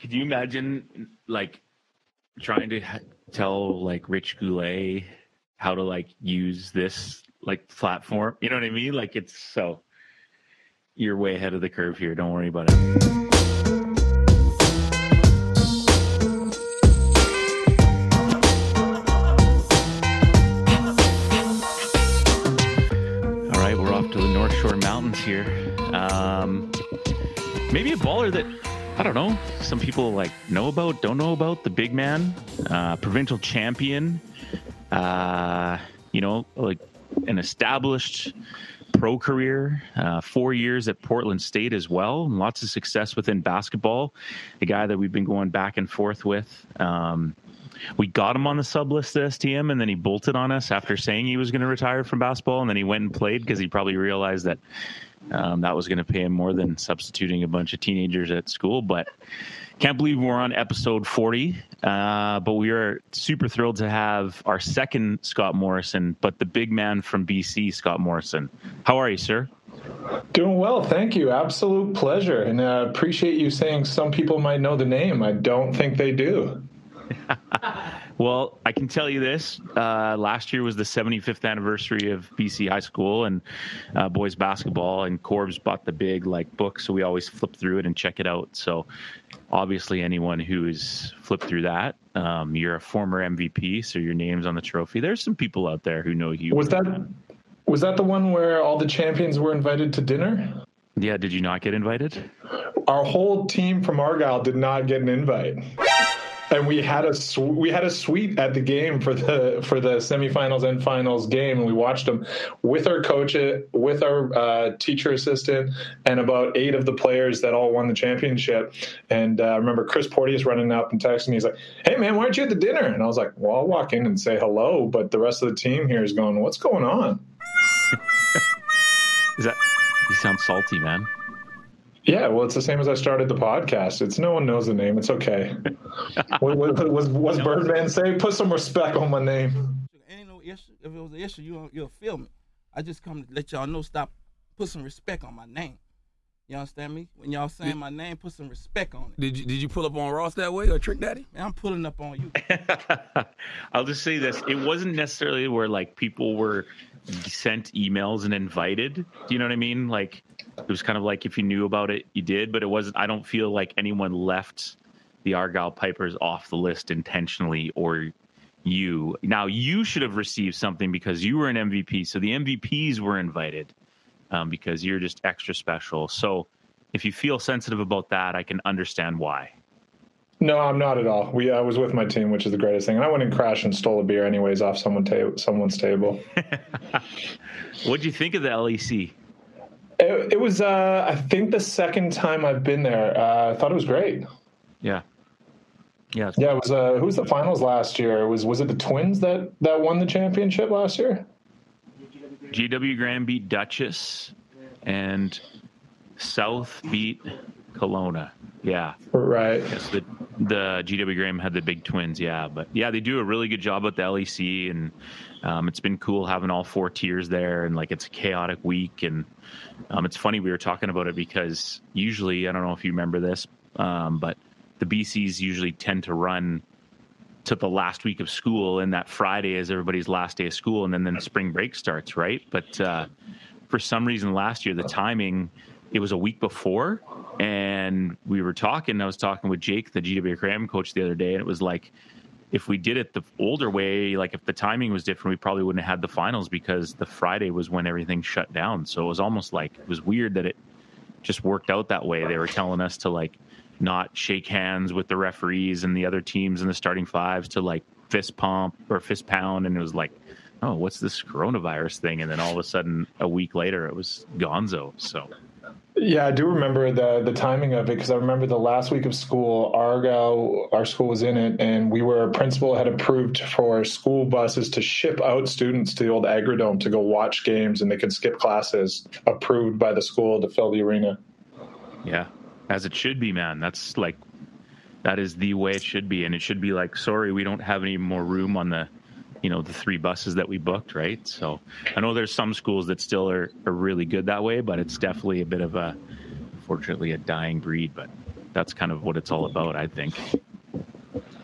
could, you imagine like trying to tell like Rich Goulet how to like use this like platform? You know what I mean? Like it's so you're way ahead of the curve here. Don't worry about it. Some people like know about, don't know about the big man, uh, provincial champion. Uh, you know, like an established pro career, uh, four years at Portland State as well, lots of success within basketball. A guy that we've been going back and forth with. Um, we got him on the sub list to STM, and then he bolted on us after saying he was going to retire from basketball, and then he went and played because he probably realized that um, that was going to pay him more than substituting a bunch of teenagers at school. But can't believe we're on episode 40. Uh, but we are super thrilled to have our second Scott Morrison, but the big man from BC, Scott Morrison. How are you, sir? Doing well, thank you. Absolute pleasure, and uh, appreciate you saying some people might know the name. I don't think they do. Well, I can tell you this: uh, last year was the 75th anniversary of BC High School and uh, boys basketball, and Corbs bought the big like book, so we always flip through it and check it out. So, obviously, anyone who has flipped through that, um, you're a former MVP, so your name's on the trophy. There's some people out there who know you. Was that was that the one where all the champions were invited to dinner? Yeah, did you not get invited? Our whole team from Argyle did not get an invite. And we had a sw- we had a suite at the game for the for the semifinals and finals game, and we watched them with our coach, with our uh, teacher assistant, and about eight of the players that all won the championship. And uh, I remember Chris Porteous running up and texting me. He's like, "Hey man, why aren't you at the dinner?" And I was like, "Well, I'll walk in and say hello, but the rest of the team here is going, what's going on?" Is that you sound salty, man? Yeah, well, it's the same as I started the podcast. It's no one knows the name. It's okay. what, what, was what's Birdman say? Put some respect on my name. Ain't no issue. If it was an issue, you you'll feel me. I just come to let y'all know. Stop. Put some respect on my name. You understand me? When y'all saying my name, put some respect on it. Did you did you pull up on Ross that way or Trick Daddy? Man, I'm pulling up on you. I'll just say this: it wasn't necessarily where like people were sent emails and invited. Do you know what I mean? Like it was kind of like if you knew about it, you did, but it wasn't. I don't feel like anyone left the Argyle Pipers off the list intentionally or you. Now you should have received something because you were an MVP, so the MVPs were invited um, because you're just extra special. So if you feel sensitive about that, I can understand why. No, I'm not at all. We I was with my team, which is the greatest thing. And I went and crashed and stole a beer anyways off someone ta- someone's table. What'd you think of the LEC? It, it was, uh, I think, the second time I've been there. Uh, I thought it was great. Yeah. Yeah. Yeah, it was. Uh, who was the finals last year? It was was it the Twins that that won the championship last year? GW Graham beat Duchess, and South beat Kelowna. Yeah. Right. Yes, the the GW Graham had the big twins, yeah, but yeah, they do a really good job at the LEC, and um, it's been cool having all four tiers there, and like it's a chaotic week, and um, it's funny we were talking about it because usually I don't know if you remember this, um, but the BCs usually tend to run to the last week of school, and that Friday is everybody's last day of school, and then then spring break starts, right? But uh, for some reason last year the timing it was a week before and we were talking i was talking with jake the gw graham coach the other day and it was like if we did it the older way like if the timing was different we probably wouldn't have had the finals because the friday was when everything shut down. So it was almost like it was weird that it just worked out that way. They were telling us to like not shake hands with the referees and the other teams in the starting fives to like fist pump or fist pound. And it was like oh what's this coronavirus thing? And then all of a sudden a week later it was gonzo. So Yeah, I do remember the the timing of it because I remember the last week of school, Argyle, our school was in it, and we were principal had approved for school buses to ship out students to the old Agrodome to go watch games, and they could skip classes, approved by the school to fill the arena. Yeah, as it should be, man. That's like that is the way it should be, and it should be like, sorry, we don't have any more room on the, you know, the three buses that we booked, right? So I know there's some schools that still are, are really good that way, but it's definitely a bit of a, unfortunately, a dying breed. But that's kind of what it's all about. I think.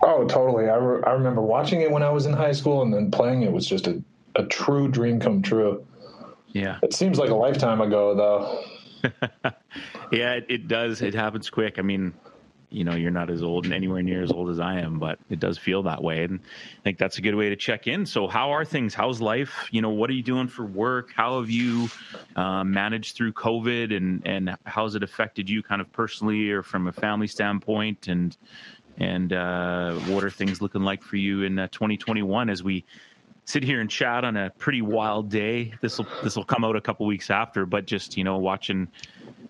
Oh, totally. I, re- I remember watching it when I was in high school, and then playing it was just a, a true dream come true. Yeah. It seems like a lifetime ago, though. yeah, it, it does. It happens quick. I mean, you know you're not as old and anywhere near as old as I am, but it does feel that way. And I think that's a good way to check in. So, how are things? How's life? You know, what are you doing for work? How have you uh, managed through COVID, and and how's it affected you, kind of personally or from a family standpoint? And and uh, what are things looking like for you in uh, 2021 as we sit here and chat on a pretty wild day? This will this will come out a couple weeks after, but just you know watching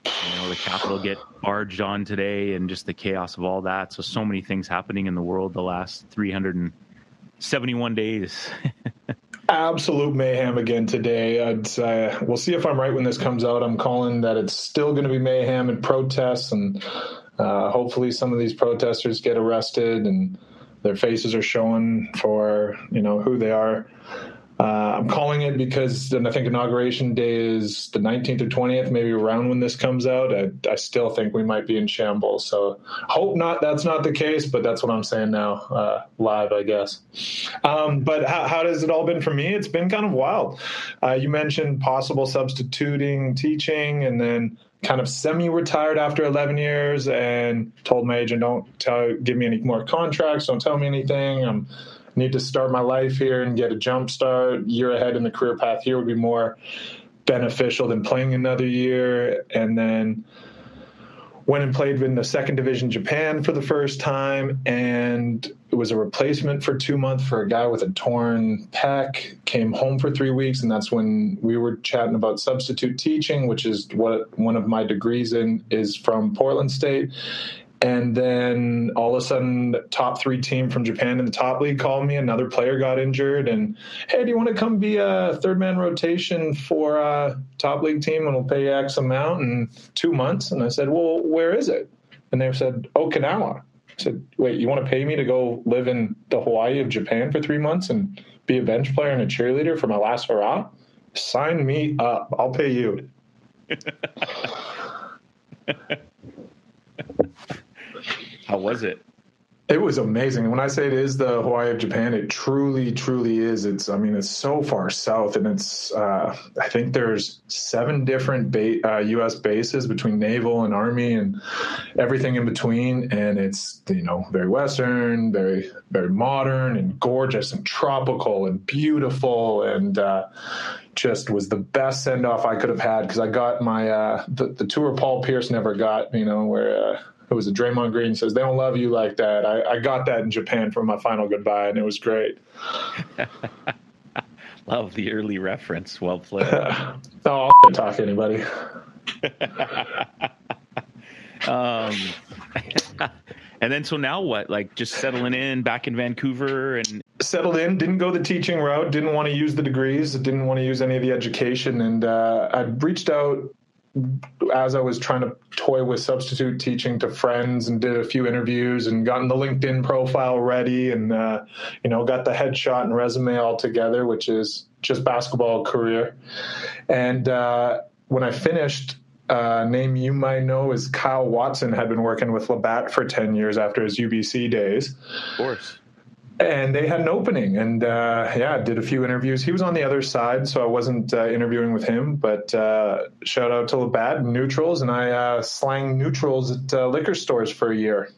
you know the capital get barged on today and just the chaos of all that. So so many things happening in the world the last 371 days. Absolute mayhem again today. I'd, uh, we'll see if i'm right when this comes out. I'm calling that it's still going to be mayhem and protests and uh, hopefully some of these protesters get arrested and their faces are showing for you know who they are uh, I'm calling it because then I think inauguration day is the 19th or 20th, maybe around when this comes out. I, I, still think we might be in shambles. So hope not. That's not the case, but that's what I'm saying now, uh, live, I guess. Um, but how, how, has it all been for me? It's been kind of wild. Uh, you mentioned possible substituting teaching, and then kind of semi-retired after 11 years, and told my agent, "Don't tell, give me any more contracts. Don't tell me anything." I'm need to start my life here and get a jump start. Year ahead in the career path here would be more beneficial than playing another year. And then went and played in the second division Japan for the first time, and it was a replacement for two months for a guy with a torn pec. Came home for three weeks, and that's when we were chatting about substitute teaching, which is what one of my degrees in is from Portland State. And then all of a sudden, top three team from Japan in the top league called me. Another player got injured, and hey, do you want to come be a third man rotation for a top league team, and we'll pay you X amount in two months? And I said, well, where is it? And they said Okinawa. I said, wait, you want to pay me to go live in the Hawaii of Japan for three months and be a bench player and a cheerleader for my last hurrah? Sign me up. I'll pay you. How was it? It was amazing. When I say it is the Hawaii of Japan, it truly, truly is. It's, I mean, it's so far south, and it's. Uh, I think there's seven different ba- uh, U.S. bases between naval and army, and everything in between. And it's you know very western, very very modern, and gorgeous, and tropical, and beautiful, and uh, just was the best send off I could have had because I got my uh, the, the tour Paul Pierce never got. You know where uh, it was a Draymond Green says they don't love you like that. I, I got that in Japan for my final goodbye, and it was great. love the early reference. Well played. oh, I'll talk to anybody. um, and then so now what? Like just settling in back in Vancouver and settled in. Didn't go the teaching route. Didn't want to use the degrees. Didn't want to use any of the education. And uh, I reached out as I was trying to toy with substitute teaching to friends and did a few interviews and gotten the LinkedIn profile ready and uh, you know got the headshot and resume all together, which is just basketball career. And uh, when I finished, uh, name you might know is Kyle Watson had been working with Labatt for ten years after his UBC days. Of course and they had an opening. And uh, yeah did a few interviews. He was on the other side so i wasn't uh, interviewing with him. But uh, shout out to labatt neutrals. And i uh, slang neutrals at uh, liquor stores for a year.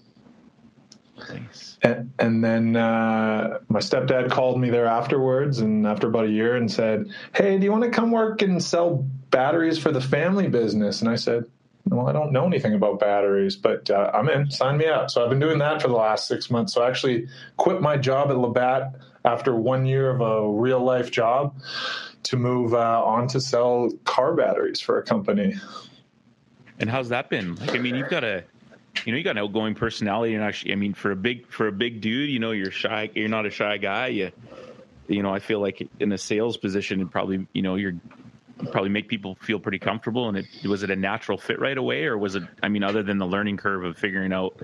Nice. and, and then uh, my stepdad called me there afterwards and after about a year and said hey do you want to come work and sell batteries for the family business? And i said well, I don't know anything about batteries, but uh, I'm in. Sign me up. So I've been doing that for the last six months. So I actually quit my job at Labatt after one year of a real life job to move uh, on to sell car batteries for a company. And how's that been? Like, I mean, you've got a, you know, you got an outgoing personality, and actually, I mean, for a big for a big dude, you know, you're shy. You're not a shy guy. You, you know, I feel like in a sales position, and probably, you know, you're probably make people feel pretty comfortable. And it was it a natural fit right away, or was it? I mean, other than the learning curve of figuring out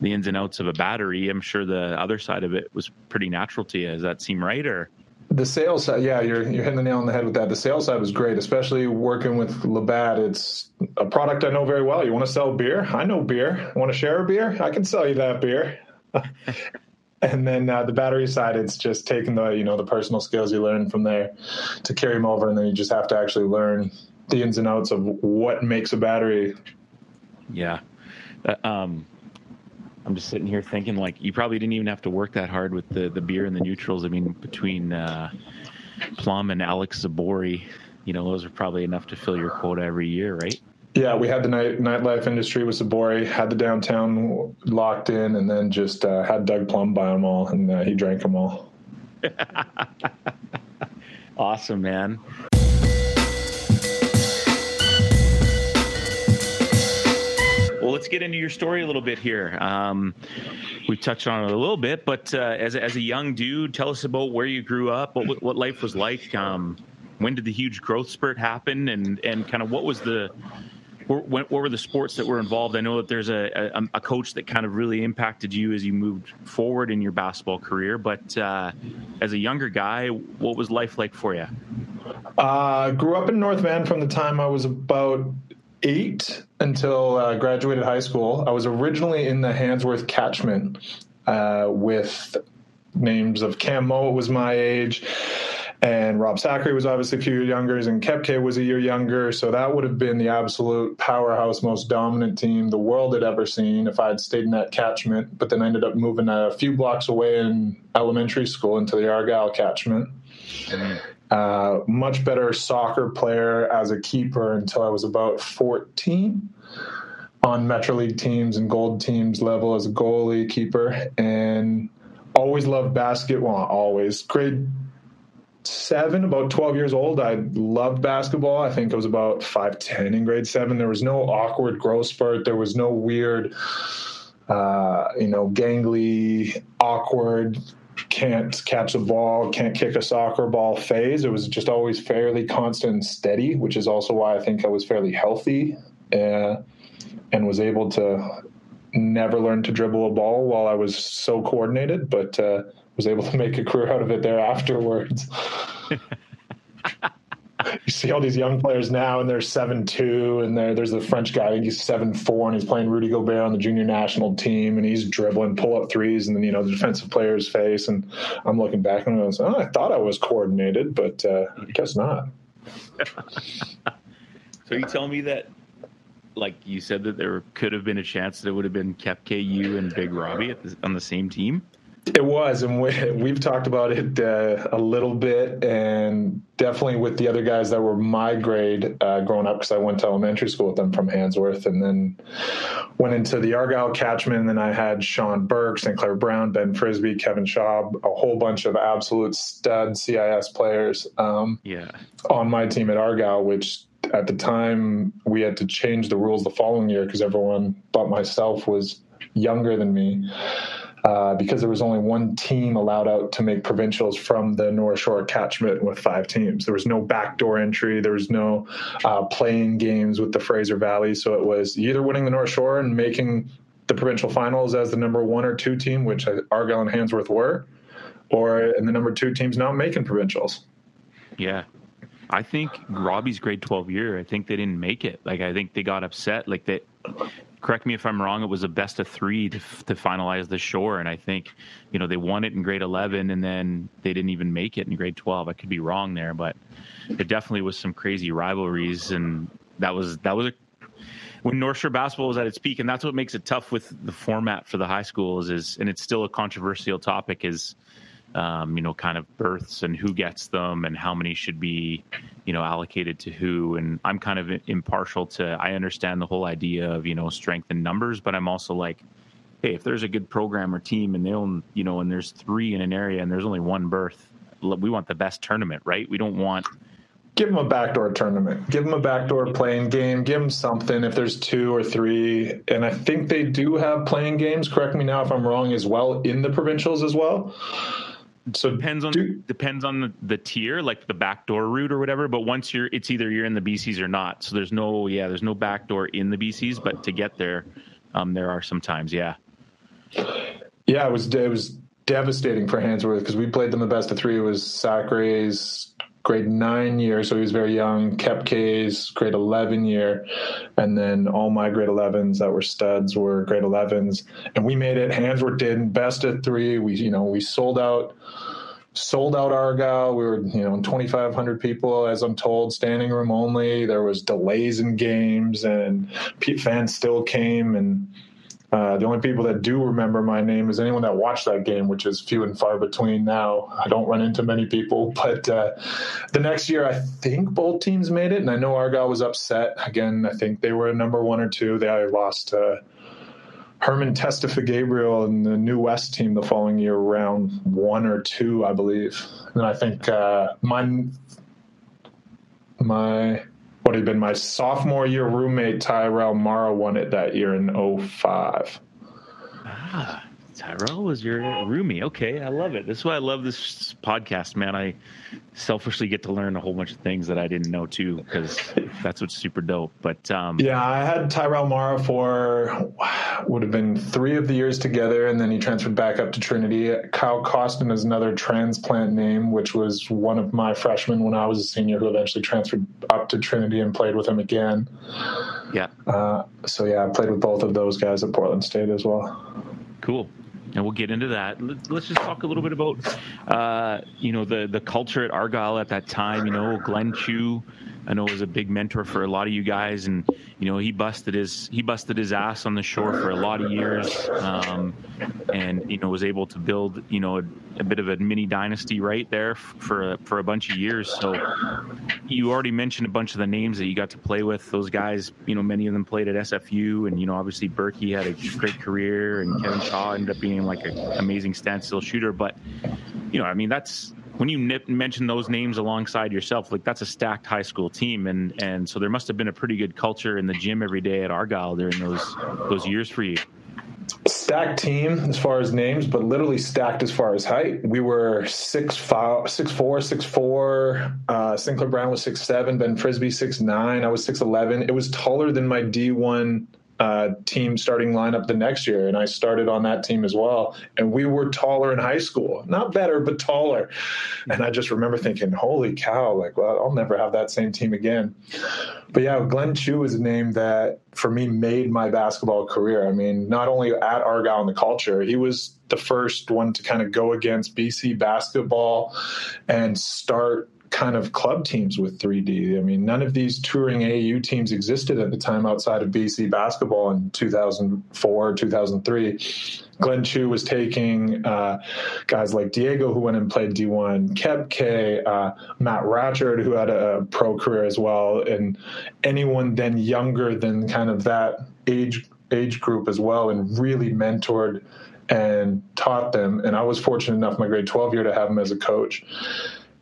the ins and outs of a battery, I'm sure the other side of it was pretty natural to you. Does that seem right, or? The sales side, yeah, you're you're hitting the nail on the head with that. The sales side was great, especially working with Labatt. It's a product I know very well. You want to sell beer? I know beer. Want to share a beer? I can sell you that beer. and then uh, the battery side, it's just taking the you know the personal skills you learn from there to carry them over, and then you just have to actually learn the ins and outs of what makes a battery. Yeah. Uh, um, I'm just sitting here thinking like you probably didn't even have to work that hard with the the beer and the neutrals. I mean, between uh, Plum and Alex Zabori, you know, those are probably enough to fill your quota every year, right? Yeah, we had the night nightlife industry with Zabori, had the downtown locked in, and then just uh, had Doug Plum buy them all, and uh, he drank them all. awesome, man. Well, let's get into your story a little bit here. Um, we touched on it a little bit, but uh, as, as a young dude, tell us about where you grew up, what, what life was like. Um, when did the huge growth spurt happen, and and kind of what was the what, were the sports that were involved? I know that there's a, a, a, coach that kind of really impacted you as you moved forward in your basketball career. But uh, as a younger guy, what was life like for you? Uh, grew up in North Van from the time I was about eight until uh, graduated high school. I was originally in the Handsworth catchment uh, with names of Cam Moe was my age, and Rob Sacre was obviously a few years younger, and Kepke was a year younger. So that would have been the absolute powerhouse, most dominant team the world had ever seen if I had stayed in that catchment. But then I ended up moving a few blocks away in elementary school into the Argyle catchment. Uh, much better soccer player as a keeper until I was about 14 on Metro League teams and gold teams level as a goalie keeper and always loved basketball. Always grade seven, about 12 years old, I loved basketball. I think I was about 5'10 in grade seven. There was no awkward growth spurt. There was no weird, uh, you know, gangly, awkward can't catch a ball, can't kick a soccer ball phase. It was just always fairly constant and steady, which is also why I think I was fairly healthy uh, and was able to never learn to dribble a ball while I was so coordinated, but uh, was able to make a career out of it there afterwards. you see all these young players now, and they're seven two, and there's a French guy, I think he's seven four, and he's playing Rudy Gobert on the junior national team, and he's dribbling pull up threes, and then you know the defensive player's face, and I'm looking back and I was, oh, I thought I was coordinated, but uh, I guess not. so you tell me that like you said that there could have been a chance that it would have been Kepke, you, and Big Robbie the, on the same team? It was, and we, have talked about it uh, a little bit, and definitely with the other guys that were my grade uh, growing up, because I went to elementary school with them from Handsworth, and then went into the Argyle catchment. And then I had Sean Burke, Sinclair Brown, Ben Frisby, Kevin Schaub, a whole bunch of absolute stud CIS players. Um, yeah, on my team at Argyle, which at the time we had to change the rules the following year because everyone but myself was younger than me uh, because there was only one team allowed out to make provincials from the North Shore catchment with five teams. There was no backdoor entry. There was no uh, playing games with the Fraser Valley. So it was either winning the North Shore and making the provincial finals as the number one or two team, which Argyle and Handsworth were, or and the number two teams not making provincials. Yeah. I think Robbie's grade 12 year, I think they didn't make it. Like, I think they got upset. Like, they, correct me if I'm wrong, it was a best of three to, to finalize the shore. And I think, you know, they won it in grade 11 and then they didn't even make it in grade 12. I could be wrong there, but it definitely was some crazy rivalries. And that was, that was a, when North Shore basketball was at its peak. And that's what makes it tough with the format for the high schools is, and it's still a controversial topic is, um, you know, kind of births and who gets them and how many should be, you know, allocated to who. And I'm kind of impartial to, I understand the whole idea of, you know, strength in numbers, but I'm also like, hey, if there's a good program or team and they'll, you know, and there's three in an area and there's only one birth, we want the best tournament, right? We don't want. Give them a backdoor tournament. Give them a backdoor playing game. Give them something if there's two or three. And I think they do have playing games. Correct me now if I'm wrong as well in the provincials as well so depends on do, depends on the, the, tier, like the backdoor route or whatever. But once you're, it's either you're in the BCs or not. So there's no, yeah, there's no backdoor in the BCs, but to get there, um, there are some times, yeah. Yeah, it was it was devastating for Handsworth because we played them the best of three. It was Sacre's grade nine year, so he was very young. Kepke's grade 11 year. And then all my grade 11s that were studs were grade 11s. And we made it. Handsworth did best at three. We, you know, we sold out sold out Argyle. We were, you know, 2,500 people, as I'm told, standing room only. There was delays in games, and fans still came. And uh, the only people that do remember my name is anyone that watched that game, which is few and far between now. I don't run into many people, but uh, the next year, I think both teams made it, and I know Argyle was upset. Again, I think they were a number one or two. They lost. Uh, Herman Testafa Gabriel and the New West team the following year, round one or two, I believe. And I think uh, my my what had been my sophomore year roommate Tyrell Mara won it that year in 05. Ah, Tyrell was your roomie. Okay, I love it. This is why I love this podcast, man. I selfishly get to learn a whole bunch of things that I didn't know too, because that's what's super dope. But um, yeah, I had Tyrell Mara for would have been three of the years together, and then he transferred back up to Trinity. Kyle Costin is another transplant name, which was one of my freshmen when I was a senior, who eventually transferred up to Trinity and played with him again. Yeah. Uh, so yeah, I played with both of those guys at Portland State as well. Cool and we'll get into that. Let's just talk a little bit about, uh, you know, the the culture at Argyle at that time. You know, Glenn Chu, I know was a big mentor for a lot of you guys, and you know he busted his he busted his ass on the shore for a lot of years, um, and you know was able to build you know a, a, bit of a mini dynasty right there for for a bunch of years. So you already mentioned a bunch of the names that you got to play with. Those guys, you know, many of them played at SFU, and you know obviously Berkey had a great career, and Kevin Shaw ended up being like an amazing standstill shooter. But you know, I mean that's when you nip, mention those names alongside yourself, like that's a stacked high school team, and and so there must have been a pretty good culture in the gym every day at Argyle during those those years for you. Stacked team as far as names, but literally stacked as far as height. We were six five, six four, six four. Uh, Sinclair Brown was six seven. Ben Frisby six nine. I was six eleven. It was taller than my D one uh, team starting lineup the next year, and I started on that team as well. And we were taller in high school, not better, but taller. And I just remember thinking, "Holy cow!" Like, well, I'll never have that same team again. But yeah, Glenn Chu is a name that for me made my basketball career. I mean, not only at Argyle in the culture, he was the first one to kind of go against BC basketball and start kind of club teams with 3D. I mean, none of these touring AU teams existed at the time outside of BC basketball in 2004, 2003. Glenn Chu was taking uh, guys like Diego, who went and played D1, Kepke, uh, Matt Ratchard, who had a pro career as well, and anyone then younger than kind of that age age group as well, and really mentored and taught them. And I was fortunate enough my grade 12 year to have him as a coach.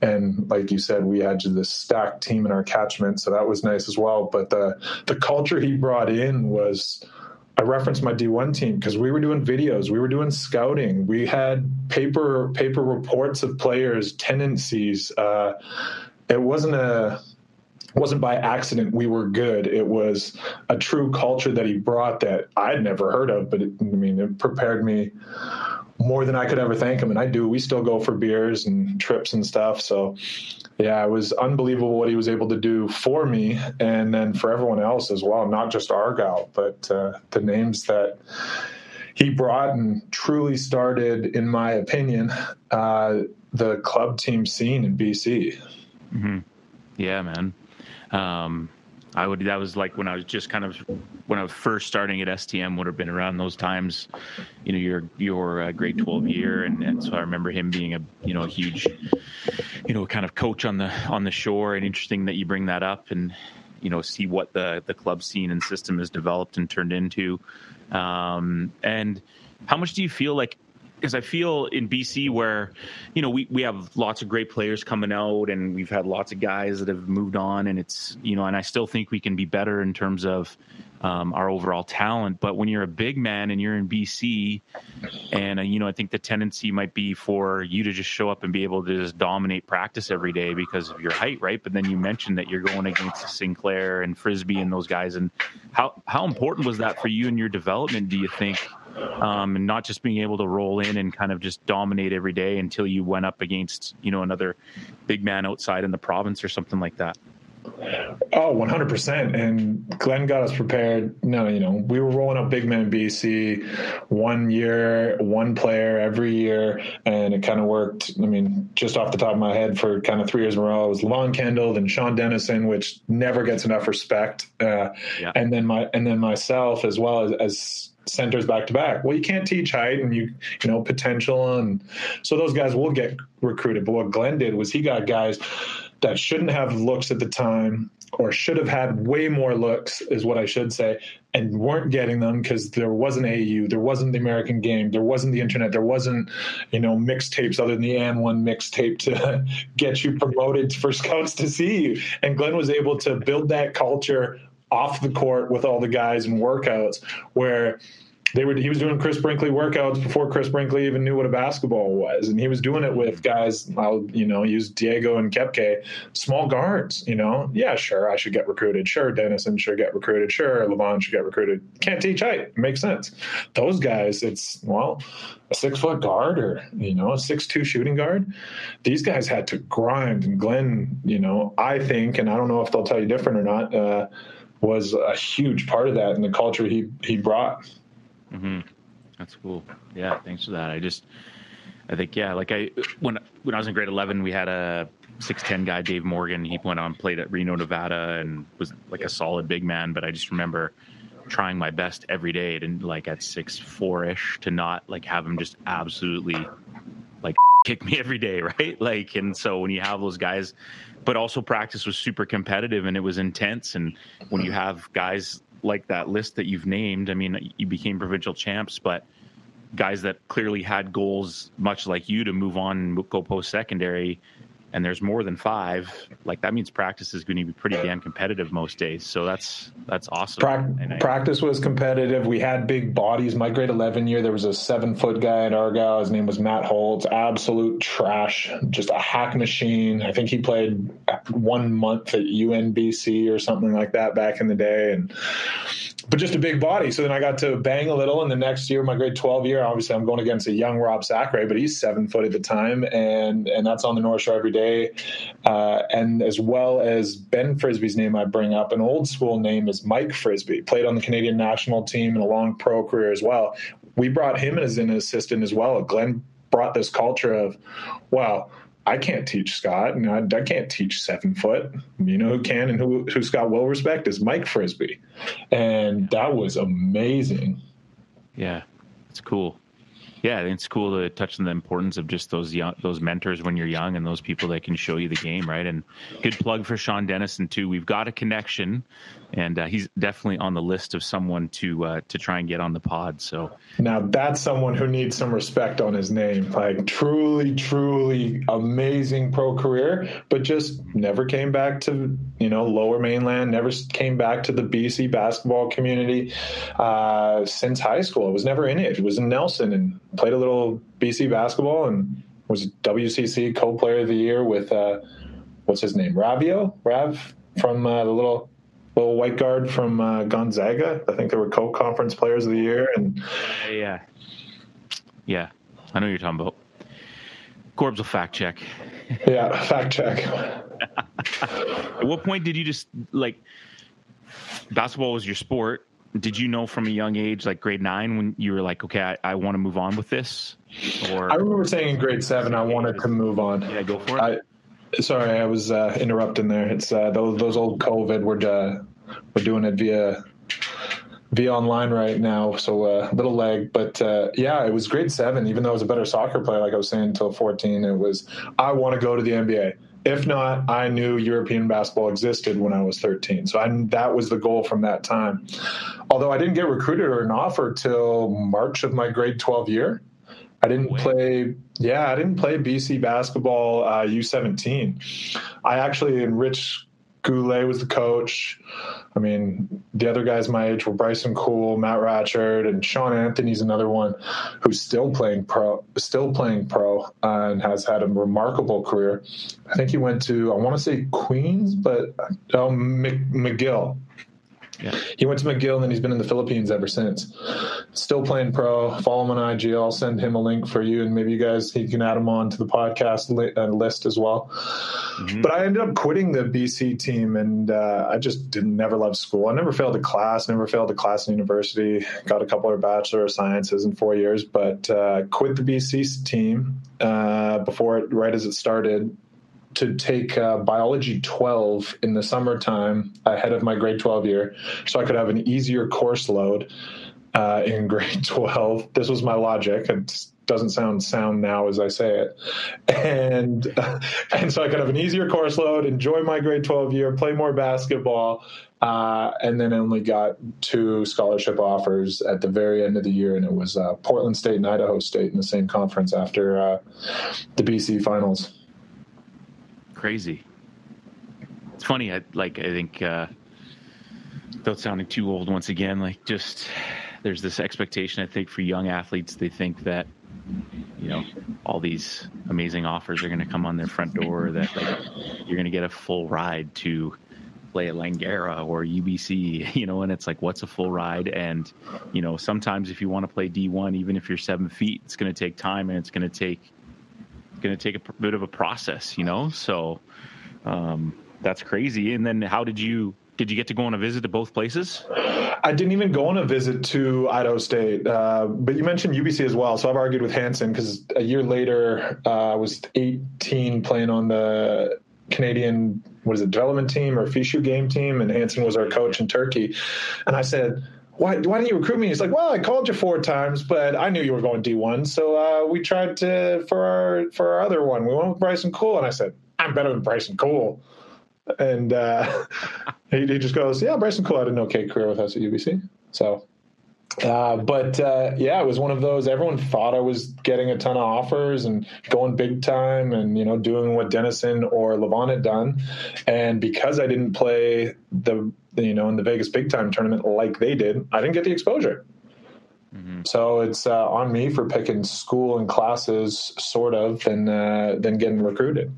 And like you said, we had this stacked team in our catchment, so that was nice as well. But the the culture he brought in was I referenced my D1 team because we were doing videos, we were doing scouting, we had paper paper reports of players, tendencies. Uh, it wasn't a wasn't by accident we were good. It was a true culture that he brought that I'd never heard of, but it, I mean, it prepared me more than I could ever thank him. And I do. We still go for beers and trips and stuff. So, yeah, it was unbelievable what he was able to do for me and then for everyone else as well, not just Argyle, but uh, the names that he brought and truly started, in my opinion, uh, the club team scene in BC. Mm-hmm. Yeah, man. Um, I would. That was like when I was just kind of when I was first starting at STM. Would have been around those times, you know, your your uh, grade twelve year, and, and so I remember him being a you know a huge, you know, kind of coach on the on the shore. And interesting that you bring that up, and you know, see what the the club scene and system has developed and turned into. Um, and how much do you feel like because I feel in BC where, you know, we, we have lots of great players coming out and we've had lots of guys that have moved on and it's, you know, and I still think we can be better in terms of um, our overall talent. But when you're a big man and you're in BC and, uh, you know, I think the tendency might be for you to just show up and be able to just dominate practice every day because of your height, right? But then you mentioned that you're going against Sinclair and Frisby and those guys. And how, how important was that for you in your development, do you think? Um, and not just being able to roll in and kind of just dominate every day until you went up against you know another big man outside in the province or something like that. Oh, 100%. And Glenn got us prepared. No, you know, we were rolling up big men in BC one year, one player every year. And it kind of worked. I mean, just off the top of my head for kind of three years in a row, it was Lon Kendall, then Sean Denison, which never gets enough respect. Uh, yeah. And then my, and then myself as well as, as centers back to back. Well, you can't teach height and you you know potential and so those guys will get recruited. But what Glenn did was he got guys that shouldn't have looks at the time or should have had way more looks is what I should say and weren't getting them because there wasn't AU, there wasn't the American game, there wasn't the internet, there wasn't, you know, mixtapes other than the AND1 mixtape to get you promoted for scouts to see you. And Glenn was able to build that culture off the court with all the guys and workouts where they were he was doing Chris Brickley workouts before Chris Brickley even knew what a basketball was, and he was doing it with guys. I'll you know use Diego and Kepke, small guards. You know, yeah, sure, I should get recruited. Sure, Denison should get recruited. Sure, Levon should get recruited. Can't teach height. Makes sense. Those guys, it's well, a six foot guard or you know a six two shooting guard. These guys had to grind, and Glenn, you know, I think, and I don't know if they'll tell you different or not. Uh, was a huge part of that and the culture he he brought. Mm-hmm. That's cool. Yeah, thanks for that. I just, I think yeah, like I when when I was in grade eleven, we had a six ten guy, Dave Morgan. He went on played at Reno, Nevada, and was like a solid big man. But I just remember trying my best every day and like at six four ish to not like have him just absolutely like kick me every day, right? Like, and so when you have those guys, but also practice was super competitive and it was intense. And when you uh-huh. have guys like that list that you've named, I mean, you became provincial champs, but guys that clearly had goals, much like you, to move on and go post secondary, and there's more than five, like that means practice is going to be pretty damn competitive most days. So that's that's awesome. Pra- practice was competitive. We had big bodies. My grade eleven year, there was a seven foot guy at Argyle. His name was Matt Holtz. Absolute trash, just a hack machine. I think he played one month at UNBC or something like that back in the day, and but just a big body. So then I got to bang a little. And the next year, my grade 12 year, obviously I'm going against a young Rob Sacre, but he's seven foot at the time. And, and that's on the North Shore every day. Uh, and as well as Ben Frisby's name I bring up, an old school name is Mike Frisby, played on the Canadian national team and a long pro career as well. We brought him as an assistant as well. Glenn brought this culture of, wow, I can't teach Scott, and I, I, can't teach seven foot. You know who can and who who Scott will respect is Mike Frisby, and that was amazing. Yeah, it's cool. Yeah, it's cool to touch on the importance of just those young, those mentors when you're young, and those people that can show you the game, right? And good plug for Sean Denison too. We've got a connection and uh, he's definitely on the list of someone to uh, to try and get on the pod. So now that's someone who needs some respect on his name. Like truly, truly amazing pro career, but just never came back to you know Lower Mainland. Never came back to the BC basketball community uh, since high school. It was never in it. It was in Nelson and played a little BC basketball and was WCC co-player of the year with uh, what's his name, Raivio, Rav from uh, the little little white guard from uh, Gonzaga. I think they were co-conference players of the year, and yeah, yeah, I know you're talking about. Corbs will fact check. yeah, fact check. At what point did you just like basketball was your sport? Did you know from a young age, like grade nine, when you were like, okay, I, I want to move on with this? Or I remember saying in grade seven, I wanted to move on. Yeah, go for it. I, Sorry, I was uh, interrupting there. It's uh, those those old COVID. We're uh, we're doing it via via online right now, so a uh, little lag. But uh, yeah, it was grade seven. Even though I was a better soccer player, like I was saying, until fourteen, it was I want to go to the NBA. If not, I knew European basketball existed when I was 13. So I, that was the goal from that time. Although I didn't get recruited or an offer till March of my grade 12 year. I didn't play. Yeah, I didn't play BC basketball uh, U17. I actually, and Rich Goulet was the coach. I mean, the other guys my age were Bryson Kool, Matt Ratchard, and Sean Anthony's another one who's still playing pro, still playing pro, uh, and has had a remarkable career. I think he went to I want to say Queens, but uh, McGill Yeah. He went to McGill and then he's been in the Philippines ever since. Still playing pro. Follow him on IG. I'll send him a link for you, and maybe you guys he can add him on to the podcast li- uh, list as well. Mm-hmm. But I ended up quitting the BC team, and uh, I just didn't never love school. I never failed a class. Never failed a class in university. Got a couple of bachelor of sciences in four years, but uh, quit the BC team uh, before it right as it started to take uh, biology 12 in the summertime ahead of my grade 12 year so I could have an easier course load uh, in grade 12. This was my logic. It doesn't sound sound now as I say it. And, and so I could have an easier course load, enjoy my grade 12 year, play more basketball. Uh, and then only got two scholarship offers at the very end of the year, and it was uh, Portland State and Idaho State in the same conference after uh, the BC finals crazy. It's funny. I like. I think uh, without sounding too old, once again, like just there's this expectation. I think for young athletes, they think that you know all these amazing offers are going to come on their front door. That like you're going to get a full ride to play at Langara or UBC, you know, and it's like, what's a full ride? And, you know, sometimes if you want to play D1, even if you're seven feet, it's going to take time and it's going to take going to take a bit of a process, you know. So um, that's crazy. And then, how did you did you get to go on a visit to both places? I didn't even go on a visit to Idaho State, uh, but you mentioned UBC as well. So I've argued with Hanson because a year later uh, I was 18 playing on the Canadian what is it development team or FISU game team, and Hanson was our coach in Turkey, and I said why, why didn't you recruit me? He's like, well, I called you four times, but I knew you were going D1. So uh, we tried to, for our, for our other one, we went with Bryson Kool. And I said, I'm better than Bryson Kool. And uh, he, he, just goes, yeah, Bryson Kool had an okay career with us at UBC. So, uh, but uh, yeah, it was one of those. Everyone thought I was getting a ton of offers and going big time, and you know, doing what Denison or Levon had done. And because I didn't play the you know in the Vegas big time tournament like they did, I didn't get the exposure. Mm-hmm. So it's uh, on me for picking school and classes, sort of, and uh, then getting recruited.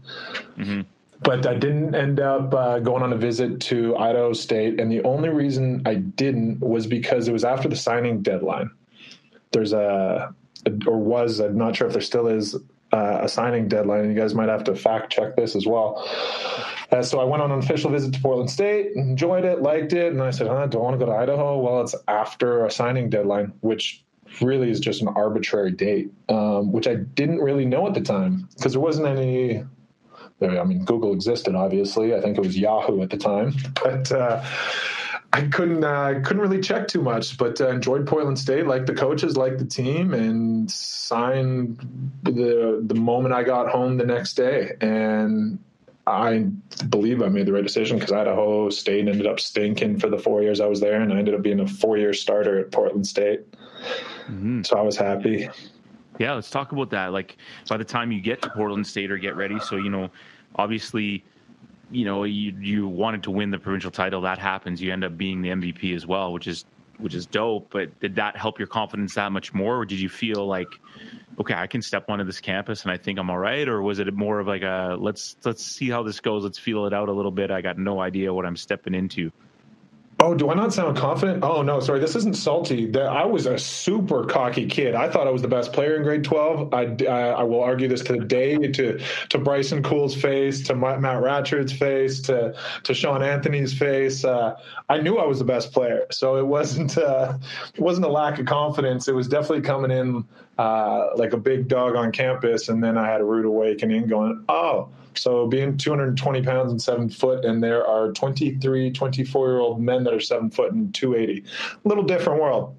Mm-hmm. But I didn't end up uh, going on a visit to Idaho State, and the only reason I didn't was because it was after the signing deadline. There's a, or was, I'm not sure if there still is, uh, a signing deadline. And you guys might have to fact check this as well. Uh, so I went on an official visit to Portland State, enjoyed it, liked it, and I said, huh, "Do I want to go to Idaho?" Well, it's after a signing deadline, which really is just an arbitrary date, um, which I didn't really know at the time because there wasn't any. I mean, Google existed, obviously. I think it was Yahoo at the time, but. Uh, I couldn't uh, couldn't really check too much, but uh, enjoyed Portland State, liked the coaches, liked the team, and signed the the moment I got home the next day. And I believe I made the right decision because Idaho State ended up stinking for the four years I was there, and I ended up being a four year starter at Portland State. Mm-hmm. So I was happy. Yeah, let's talk about that. Like by the time you get to Portland State or get ready, so you know, obviously, you know, you you wanted to win the provincial title. That happens. You end up being the MVP as well, which is which is dope. But did that help your confidence that much more, or did you feel like okay, I can step onto this campus and I think I'm all right, or was it more of like a let's let's see how this goes, let's feel it out a little bit. I got no idea what I'm stepping into. Oh, do I not sound confident? Oh no, sorry. This isn't salty. That I was a super cocky kid. I thought I was the best player in grade twelve. I, I, I will argue this to the day to to Bryson Kool's face, to Matt Ratchard's face, to to Sean Anthony's face. Uh, I knew I was the best player, so it wasn't uh, it wasn't a lack of confidence. It was definitely coming in uh, like a big dog on campus, and then I had a rude awakening, going, "Oh." So being 220 pounds and seven foot, and there are 23, 24 year old men that are seven foot and 280. A little different world.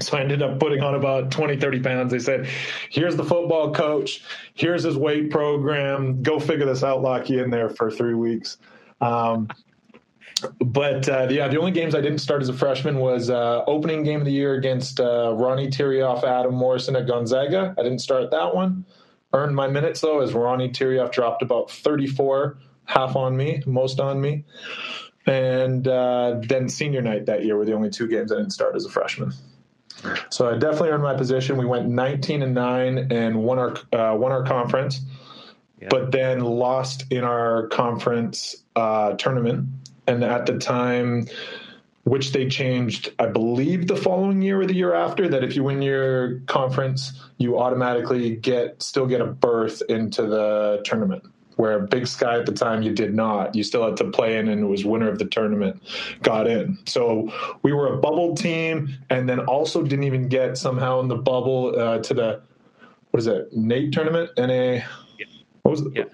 So I ended up putting on about 20, 30 pounds. They said, here's the football coach. Here's his weight program. Go figure this out. Lock you in there for three weeks. Um, but uh, yeah, the only games I didn't start as a freshman was uh, opening game of the year against uh, Ronny Turiaf, Adam Morrison at Gonzaga. I didn't start that one. Earned my minutes though, as Ronny Turiaf dropped about 34, half on me, most on me. And uh, then senior night that year were the only two games I didn't start as a freshman. So I definitely earned my position. We went 19 and nine and won our uh, won our conference, yeah. but then lost in our conference uh, tournament. And at the time, which they changed, I believe, the following year or the year after. That if you win your conference, you automatically get still get a berth into the tournament. Where Big Sky at the time you did not, you still had to play in, and it was winner of the tournament got in. So we were a bubble team, and then also didn't even get somehow in the bubble uh, to the what is it, Nate tournament? NA. What was it? Yeah.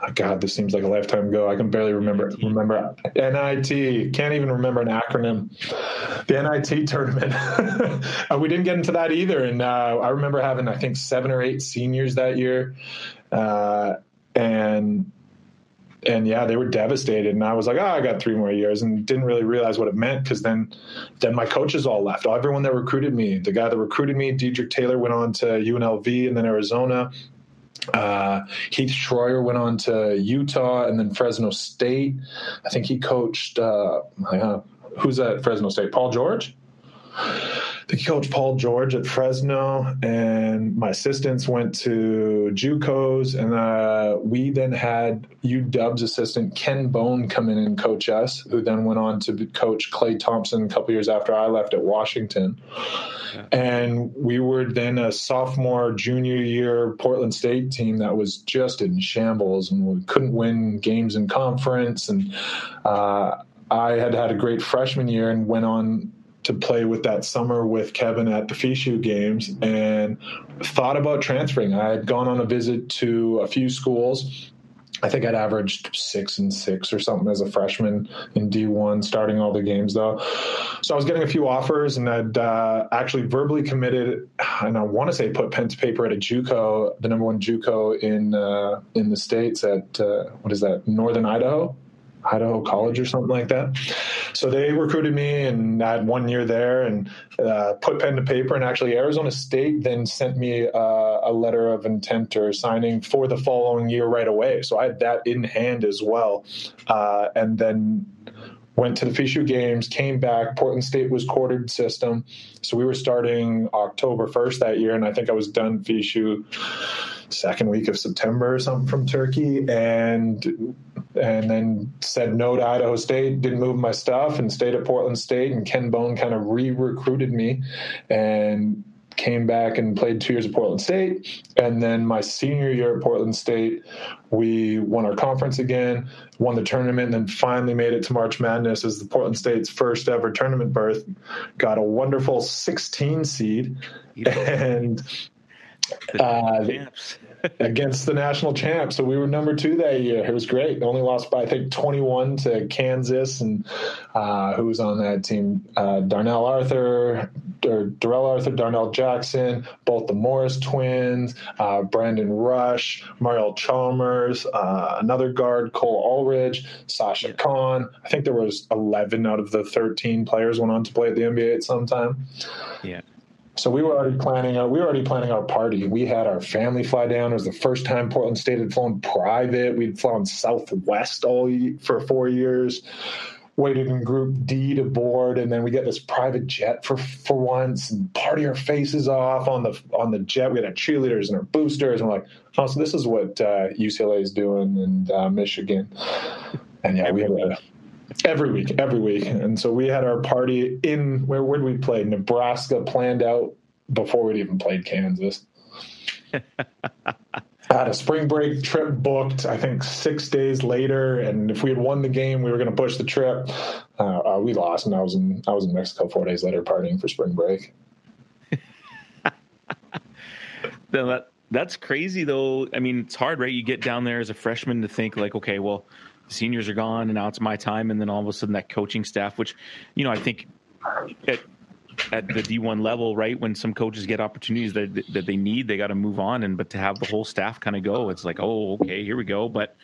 Oh, God, this seems like a lifetime ago. I can barely remember. Remember NIT? Can't even remember an acronym. The NIT tournament. Uh, we didn't get into that either. And uh, I remember having, I think, seven or eight seniors that year, uh, and and yeah, they were devastated. And I was like, oh, I got three more years, and didn't really realize what it meant because then, then my coaches all left. Everyone that recruited me, the guy that recruited me, Diedrich Taylor, went on to UNLV and then Arizona. Uh, Heath Schroyer went on to Utah and then Fresno State. I think he coached. Uh, uh, who's at Fresno State? Paul George. I think he coached Paul George at Fresno, and my assistants went to JUCOs, and uh, we then had UW's assistant Ken Bone come in and coach us, who then went on to coach Klay Thompson a couple years after I left at Washington. Yeah. And we were then a sophomore, junior year Portland State team that was just in shambles, and we couldn't win games in conference. And uh, I had had a great freshman year and went on to play with that summer with Kevin at the FISU games and thought about transferring. I had gone on a visit to a few schools. I think I'd averaged six and six or something as a freshman in D1, starting all the games though. So I was getting a few offers, and I'd uh, actually verbally committed, and I want to say put pen to paper at a JUCO, the number one JUCO in uh, in the states at uh, what is that, Northern Idaho. Idaho College or something like that. So they recruited me and I had one year there and uh, put pen to paper. And actually, Arizona State then sent me uh, a letter of intent or signing for the following year right away. So I had that in hand as well. Uh, and then went to the FISU games, came back. Portland State was quartered system. So we were starting October 1st that year. And I think I was done FISU second week of September or something from Turkey, and and then said no to Idaho State. Didn't move my stuff and stayed at Portland State. And Ken Bone kind of re-recruited me, and came back and played two years at Portland State. And then my senior year at Portland State, we won our conference again, won the tournament, and then finally made it to March Madness as the Portland State's first ever tournament berth. Got a wonderful 16 seed. And uh, against the national champs. So we were number two that year. It was great. Only lost by I think 21 to Kansas, and uh, who was on that team? Uh, Darnell Arthur, or Darrell Arthur, Darnell Jackson, both the Morris twins, uh, Brandon Rush, Mario Chalmers, uh, another guard, Cole Aldrich, Sasha yeah. Kaun. I think there was 11 out of the 13 players went on to play at the NBA at some time. Yeah. So we were already planning. Our, we were already planning our party. We had our family fly down. It was the first time Portland State had flown private. We'd flown Southwest all for four years. Waited in Group D to board, and then we get this private jet for for once and party our faces off on the on the jet. We had our cheerleaders and our boosters, and we're like, oh, so this is what uh, UCLA is doing in uh, Michigan. And yeah, we had a Every week, every week. And so we had our party in where would we play? Nebraska planned out before we'd even played Kansas. I had a spring break trip booked, I think six days later, and if we had won the game, we were going to push the trip. Uh, uh, we lost, and I was in I was in Mexico four days later partying for spring break. that that's crazy, though. I mean, it's hard, right? You get down there as a freshman to think like, okay, well, seniors are gone and now it's my time. And then all of a sudden that coaching staff which you know i think at, at the d1 level right when some coaches get opportunities that, that they need they got to move on. And but to have the whole staff kind of go it's like oh okay here we go. But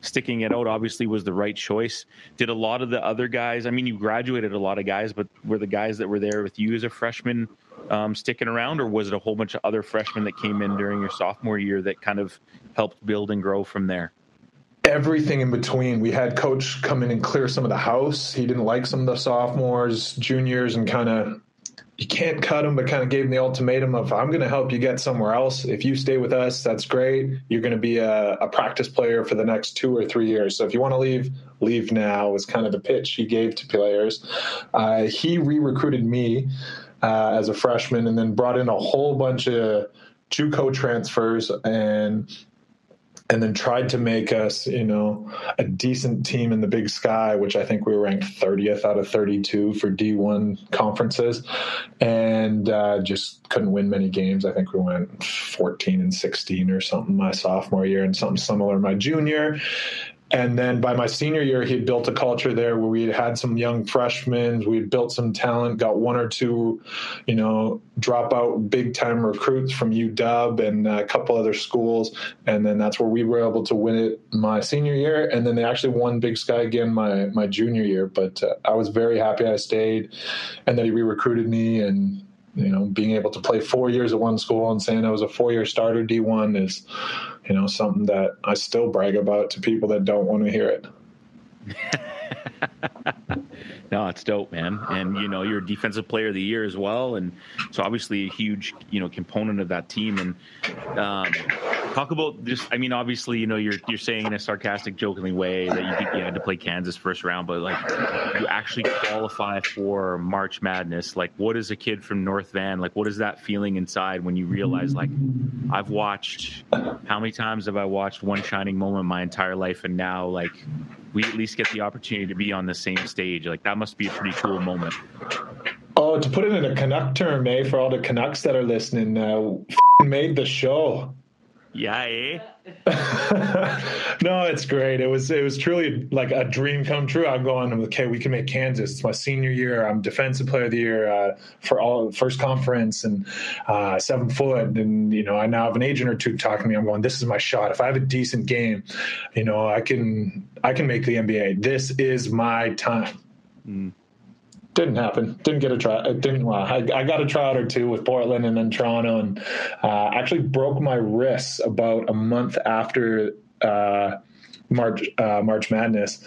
sticking it out obviously was the right choice. Did a lot of the other guys i mean you graduated a lot of guys but were the guys that were there with you as a freshman um, sticking around? Or was it a whole bunch of other freshmen that came in during your sophomore year that kind of helped build and grow from there everything in between. We had coach come in and clear some of the house. He didn't like some of the sophomores, juniors, and kind of you can't cut him, but kind of gave him the ultimatum of I'm going to help you get somewhere else. If you stay with us, that's great. You're going to be a, a, practice player for the next two or three years. So if you want to leave, leave now. Was kind of the pitch he gave to players. Uh, he re-recruited me uh, as a freshman, and then brought in a whole bunch of JUCO transfers and and then tried to make us, you know, a decent team in the Big Sky, which I think we were ranked 30th out of 32 for D1 conferences, and uh, just couldn't win many games. I think we went 14 and 16 or something my sophomore year, and something similar my junior. And then by my senior year, he had built a culture there where we had had some young freshmen. We had built some talent, got one or two, you know, drop out big time recruits from UW and a couple other schools. And then that's where we were able to win it my senior year. And then they actually won Big Sky again my, my junior year. But uh, I was very happy I stayed and that he re recruited me. And, you know, being able to play four years at one school and saying I was a four year starter D1 is you know, something that I still brag about to people that don't want to hear it. no, it's dope, man. And you know, you're a defensive player of the year as well, and so obviously a huge you know component of that team. And um, talk about just, I mean, obviously, you know, you're you're saying in a sarcastic, jokingly way that you you had to play Kansas first round, but like you actually qualify for March Madness. Like, what is a kid from North Van? Like, what is that feeling inside when you realize, like, I've watched how many times have I watched one shining moment my entire life, and now like we at least get the opportunity to be on the same stage. Like that must be a pretty cool moment. Oh, to put it in a Canuck term, eh? For all the Canucks that are listening, uh, made the show. Yeah, eh? no, it's great. It was it was truly like a dream come true. I'm going, okay, we can make Kansas. It's my senior year. I'm defensive player of the year uh, for all first conference and uh, seven foot. And you know, I now have an agent or two talking to me. I'm going, this is my shot. If I have a decent game, you know, I can I can make the NBA. This is my time. Mm didn't happen. Didn't get a try. It didn't. Well, I, I, got a tryout or two with Portland and then Toronto, and uh, actually broke my wrists about a month after uh, March uh, March Madness,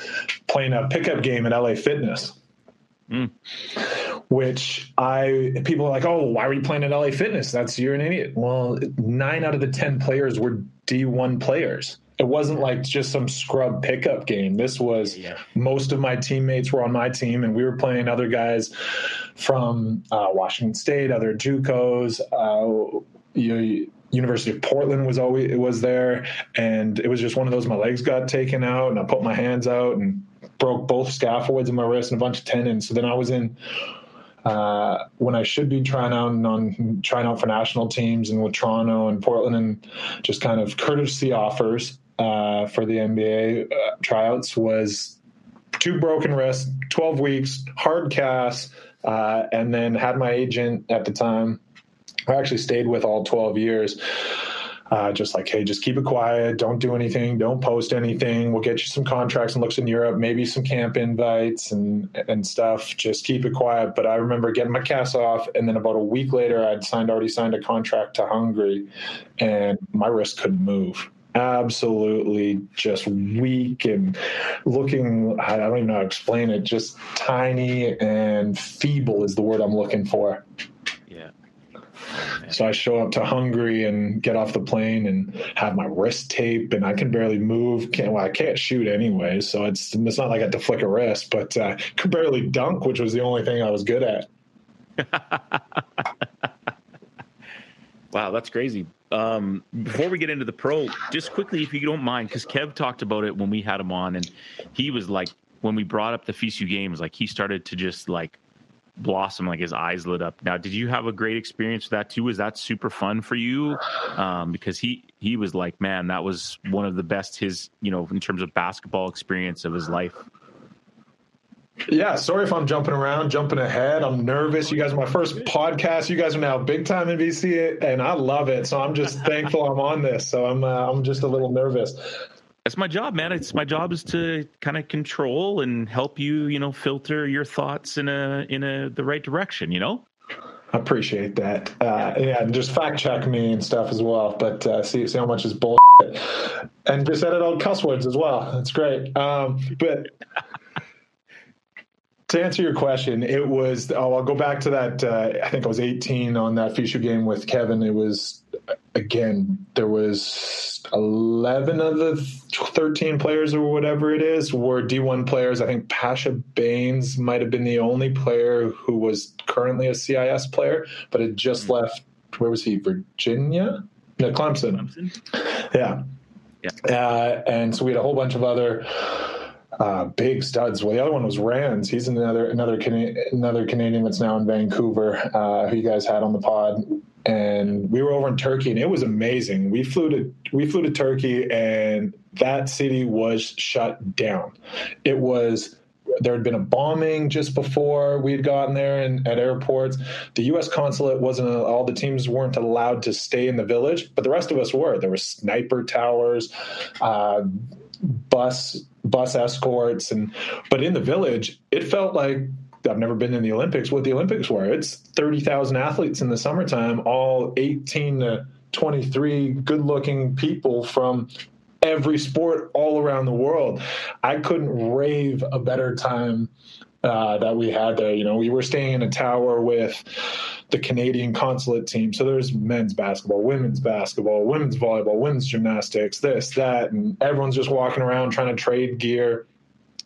playing a pickup game at LA Fitness. Mm. Which I people are like, oh, why are you playing at LA Fitness? That's you're an idiot. Well, nine out of the ten players were D1 players it wasn't like just some scrub pickup game. This was yeah. most of my teammates were on my team, and we were playing other guys from uh, Washington State, other JUCOs. Uh, you University of Portland was always it was there, and it was just one of those. My legs got taken out, and I put my hands out and broke both scaphoids in my wrist and a bunch of tendons. So then I was in uh, when I should be trying out and on trying out for national teams and with Toronto and Portland and just kind of courtesy offers uh, for the NBA uh, tryouts was two broken wrists, 12 weeks, hard cast, uh, and then had my agent at the time. I actually stayed with all 12 years. Uh, just like, hey, just keep it quiet. Don't do anything. Don't post anything. We'll get you some contracts and looks in Europe, maybe some camp invites and and stuff. Just keep it quiet. But I remember getting my cast off, and then about a week later, I'd signed already signed a contract to Hungary, and my wrist couldn't move absolutely just weak and looking I don't even know how to explain it, just tiny and feeble is the word I'm looking for. Yeah. So I show up to Hungary and get off the plane and have my wrist tape and I can barely move. Can't, well, I can't shoot anyway, so it's it's not like I had to flick a wrist, but uh, could barely dunk, which was the only thing I was good at. wow, that's crazy um, before we get into the pro, just quickly, if you don't mind, because Kev talked about it when we had him on, and he was like, when we brought up the FISU games, like he started to just like blossom, like his eyes lit up. Now, did you have a great experience with that too? Was that super fun for you? Um, because he he was like, man, that was one of the best his you know in terms of basketball experience of his life. Yeah, sorry if I'm jumping around, jumping ahead. I'm nervous. You guys are my first podcast. You guys are now big time in BC, and I love it. So I'm just thankful I'm on this. So I'm uh, I'm just a little nervous. That's my job, man. It's my job is to kind of control and help you, you know, filter your thoughts in a in a the right direction. You know. I appreciate that. Uh, yeah, and just fact check me and stuff as well. But uh, see see how much is bull, and just edit all cuss words as well. That's great. Um, but to answer your question, it was. Oh, I'll go back to that. Uh, I think I was 18 on that FISU game with Kevin. It was again. There was 11 of the 13 players or whatever it is were D1 players. I think Pasha Bains might have been the only player who was currently a CIS player, but had just mm-hmm. left. Where was he? Virginia? No, Clemson. Clemson. Yeah. Yeah. Uh, and so we had a whole bunch of other uh, big studs. Well, the other one was Rands. He's another another Cana- another Canadian that's now in Vancouver, uh, who you guys had on the pod. And we were over in Turkey, and it was amazing. We flew to we flew to Turkey, and that city was shut down. It was there had been a bombing just before we had gotten there and at airports. The U.S. consulate wasn't all the teams weren't allowed to stay in the village, but the rest of us were. There were sniper towers, uh, bus bus escorts, and but in the village, it felt like I've never been in the Olympics. What the Olympics were, it's thirty thousand athletes in the summertime, all eighteen to 23 good looking people from every sport all around the world. I couldn't rave a better time uh, that we had there. You know, we were staying in a tower with the Canadian consulate team. So there's men's basketball, women's basketball, women's volleyball, women's gymnastics, this, that, and everyone's just walking around trying to trade gear.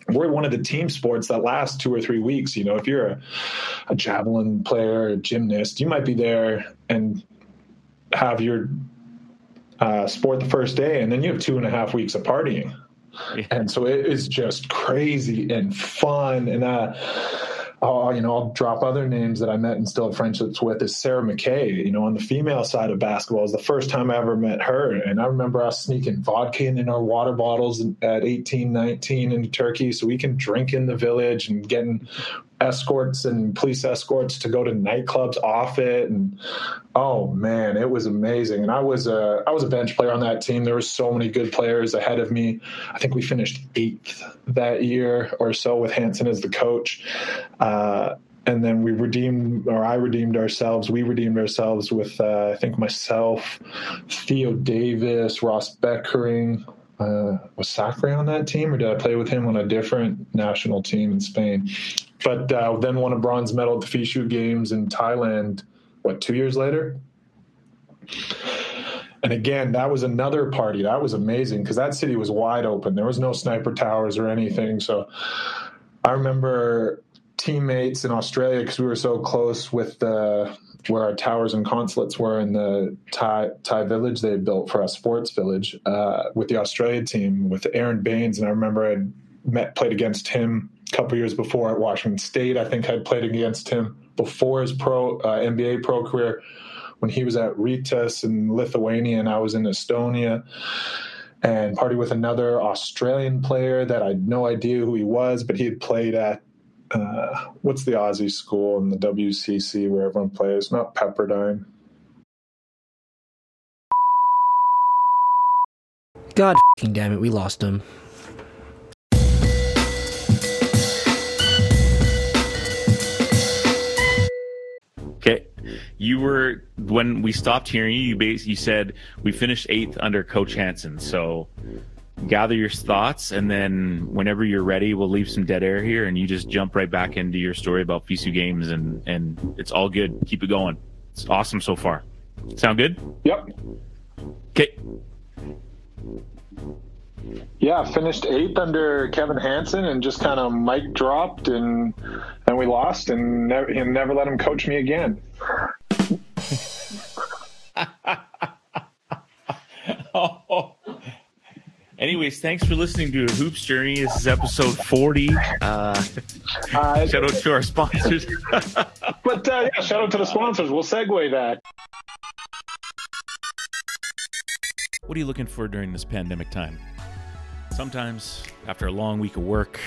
We're one of the team sports that lasts two or three weeks. You know, if you're a, a javelin player, a gymnast, you might be there and have your uh, sport the first day, and then you have two and a half weeks of partying. Yeah. And so it is just crazy and fun. And uh, I'll, you know, I'll drop other names that I met and still have friendships with is Sarah McKay, you know, on the female side of basketball is the first time I ever met her. And I remember us sneaking vodka in in our water bottles at 18, 19 into Turkey so we can drink in the village and getting escorts and police escorts to go to nightclubs off it. And oh man it was amazing. And i was a i was a bench player on that team. There were so many good players ahead of me. I think we finished eighth that year or so with hanson as the coach. Uh, and then we redeemed or i redeemed ourselves we redeemed ourselves with uh, i think myself theo davis ross bekkering uh, was Sacre on that team, or did I play with him on a different national team in Spain? But uh, then won a bronze medal at the FISU Games in Thailand. What two years later? And again, that was another party. That was amazing because that city was wide open. There was no sniper towers or anything. So I remember teammates in Australia because we were so close with the where our towers and consulates were in the Thai Thai village they built for us, sports village, uh, with the Australia team with Aron Baynes. and I remember I met played against him a couple years before at Washington State. I think I'd played against him before his pro uh, NBA pro career when he was at Rytas in Lithuania, and I was in Estonia. And party with another Australian player that I had no idea who he was, but he had played at uh, what's the Aussie school and the WCC where everyone plays? Not Pepperdine. God damn it, we lost him. Okay, you were when we stopped hearing you. You, you said we finished eighth under Coach Hanson. So gather your thoughts, and then whenever you're ready, we'll leave some dead air here, and you just jump right back into your story about FISU games, and and it's all good. Keep it going. It's awesome so far. Sound good? Yep. Okay. Yeah, finished eighth under Kevin Hanson, and just kind of mic dropped, and and we lost, and never, and never let him coach me again. Anyways, thanks for listening to Hoops Journey. This is episode 40. Uh, uh, shout out to our sponsors. but uh, yeah, shout out to the sponsors. We'll segue that. What are you looking for during this pandemic time? Sometimes, after a long week of work,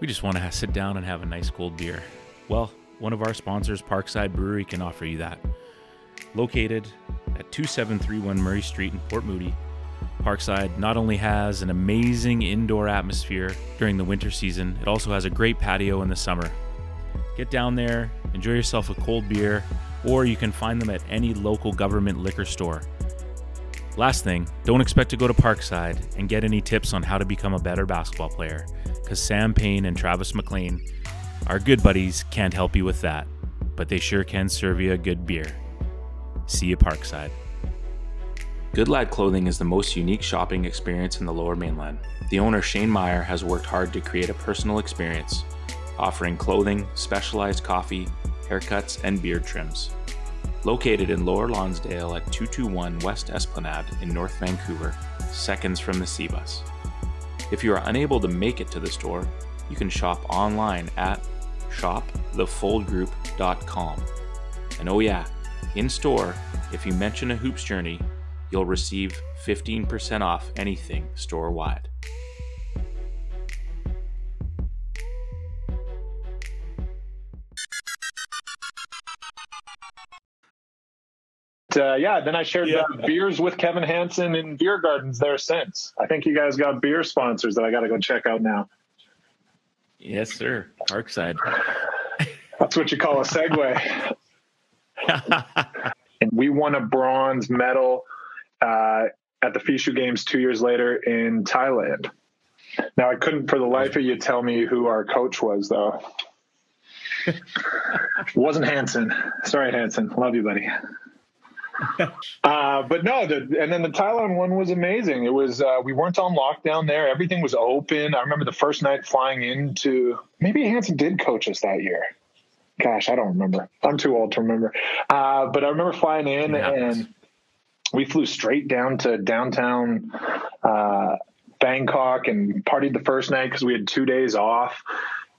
we just want to sit down and have a nice cold beer. Well, one of our sponsors, Parkside Brewery, can offer you that. Located at 2731 Murray Street in Port Moody, Parkside not only has an amazing indoor atmosphere during the winter season, it also has a great patio in the summer. Get down there, enjoy yourself a cold beer, or you can find them at any local government liquor store. Last thing, don't expect to go to Parkside and get any tips on how to become a better basketball player, because Sam Payne and Travis McLean Our good buddies can't help you with that, but they sure can serve you a good beer. See you Parkside. Good Lad Clothing is the most unique shopping experience in the lower mainland. The owner, Shane Meyer, has worked hard to create a personal experience, offering clothing, specialized coffee, haircuts, and beard trims. Located in Lower Lonsdale at 221 West Esplanade in North Vancouver, seconds from the C bus. If you are unable to make it to the store, you can shop online at shopthefoldgroup.com. And oh, yeah, in store, if you mention a Hoops Journey, you'll receive 15% off anything store wide. uh, yeah, then I shared yeah. beers with Kevin Hanson in beer gardens there since. I think you guys got beer sponsors that I got to go check out now. Yes, sir. Parkside. That's what you call a segue. and we won a bronze medal uh, at the FISU Games two years later in Thailand. Now, I couldn't for the life of you tell me who our coach was, though. wasn't Hanson. Sorry, Hanson. Love you, buddy. uh, but no, the, and then the Thailand one was amazing. It was uh, we weren't on lockdown there. Everything was open. I remember the first night flying into maybe Hanson did coach us that year. Gosh, I don't remember. I'm too old to remember. Uh, but I remember flying in yeah. and we flew straight down to downtown uh, Bangkok and partied the first night because we had two days off.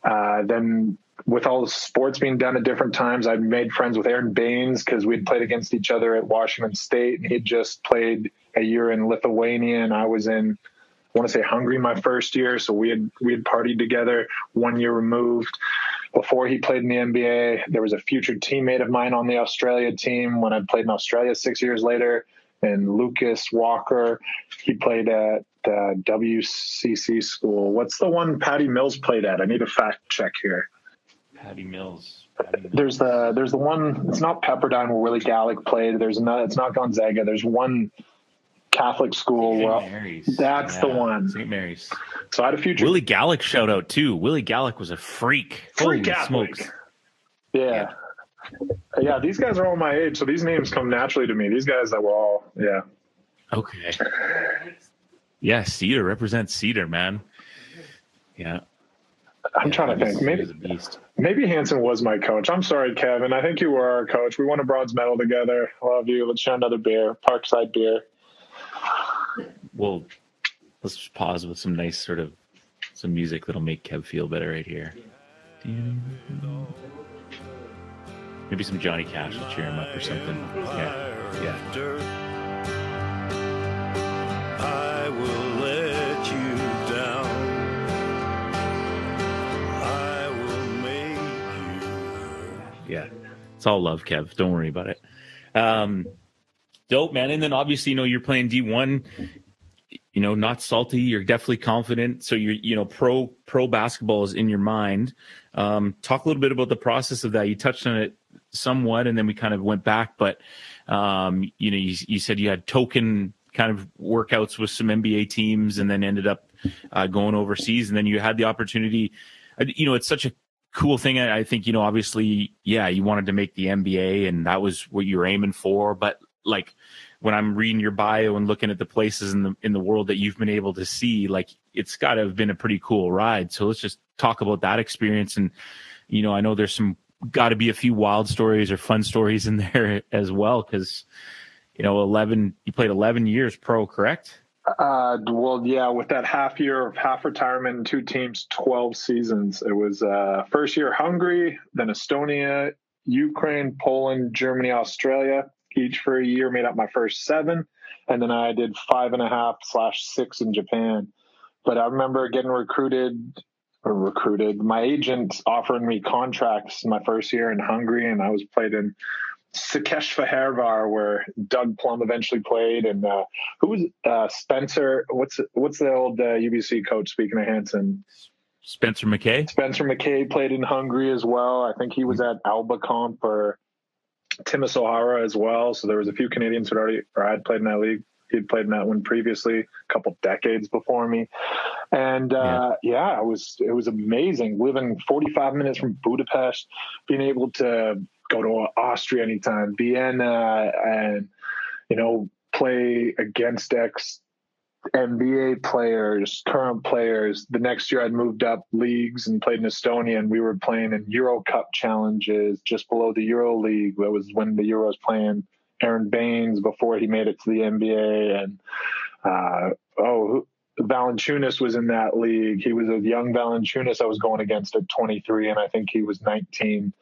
Uh, then with all the sports being done at different times, I made friends with Aron Baynes because we'd played against each other at Washington State, and he'd just played a year in Lithuania, and I was in, I want to say Hungary my first year, so we had we had partied together one year removed. Before he played in the NBA, there was a future teammate of mine on the Australia team when I played in Australia six years later, and Lucas Walker. He played at uh, the WCC school. What's the one Patty Mills played at? I need a fact check here. Patty Mills. There's the there's the one. It's not Pepperdine where Willie Gallick played. There's another. It's not Gonzaga. There's one Catholic school. Well, that's yeah, the one. St. Mary's. So I had a future. Willie Gallick shout out too. Willie Gallick was a freak. Freak Holy smokes. Yeah. yeah. Yeah, these guys are all my age, so these names come naturally to me. These guys that were all, yeah. Okay. Yeah, Cedar represents Cedar, man. Yeah. I'm yeah, trying to think. Maybe maybe Hanson was my coach. I'm sorry, Kevin. I think you were our coach. We won a bronze medal together. Love you. Let's share another beer. Parkside beer. Well, let's just pause with some nice sort of some music that'll make Kev feel better right here. Maybe some Johnny Cash will cheer him up or something. Yeah. Yeah. I will let you down. I will make you. Yeah. It's all love, Kev. Don't worry about it. Um, dope, man. And then obviously, you know, you're playing D1 you know not salty you're definitely confident so you're you know pro pro basketball is in your mind um, talk a little bit about the process of that you touched on it somewhat and then we kind of went back but um, you know you, you said you had token kind of workouts with some nba teams and then ended up uh, going overseas and then you had the opportunity uh, you know it's such a cool thing i think you know obviously yeah you wanted to make the nba and that was what you were aiming for but like when I'm reading your bio and looking at the places in the in the world that you've been able to see, like it's got to have been a pretty cool ride. So let's just talk about that experience. And you know, I know there's some got to be a few wild stories or fun stories in there as well because you know, 11 you played 11 years pro, correct? Uh, well, yeah, with that half year of half retirement and two teams, 12 seasons. It was uh, first year Hungary, then Estonia, Ukraine, Poland, Germany, Australia each for a year made up my first seven. And then I did five and a half slash six in Japan. But I remember getting recruited recruited. My agent offering me contracts my first year in Hungary, and I was played in Székesfehérvár, where Doug Plum eventually played, and uh, who was uh, Spencer? What's what's the old uh, UBC coach? Speaking of Hanson, Spencer McKay. Spencer McKay played in Hungary as well. I think he was at Alba Comp or Timisoara as well. So there was a few Canadians who had already or had played in that league. He'd played in that one previously, a couple decades before me. And uh, yeah. yeah, it was it was amazing living 45 minutes from Budapest, being able to go to Austria anytime, Vienna, and you know play against ex NBA players, current players. The next year, I'd moved up leagues and played in Estonia, and we were playing in Euro Cup challenges just below the Euro League. That was when the Euros playing Aron Baynes before he made it to the NBA, and uh, oh, Valanciunas was in that league. He was a young Valanciunas I was going against at 23, and I think he was 19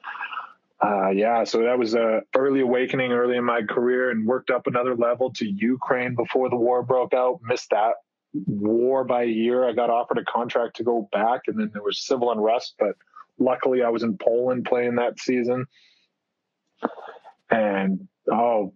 uh, yeah, so that was a early awakening early in my career, and worked up another level to Ukraine before the war broke out. Missed that war by a year. I got offered a contract to go back, and then there was civil unrest. But luckily, I was in Poland playing that season, and oh,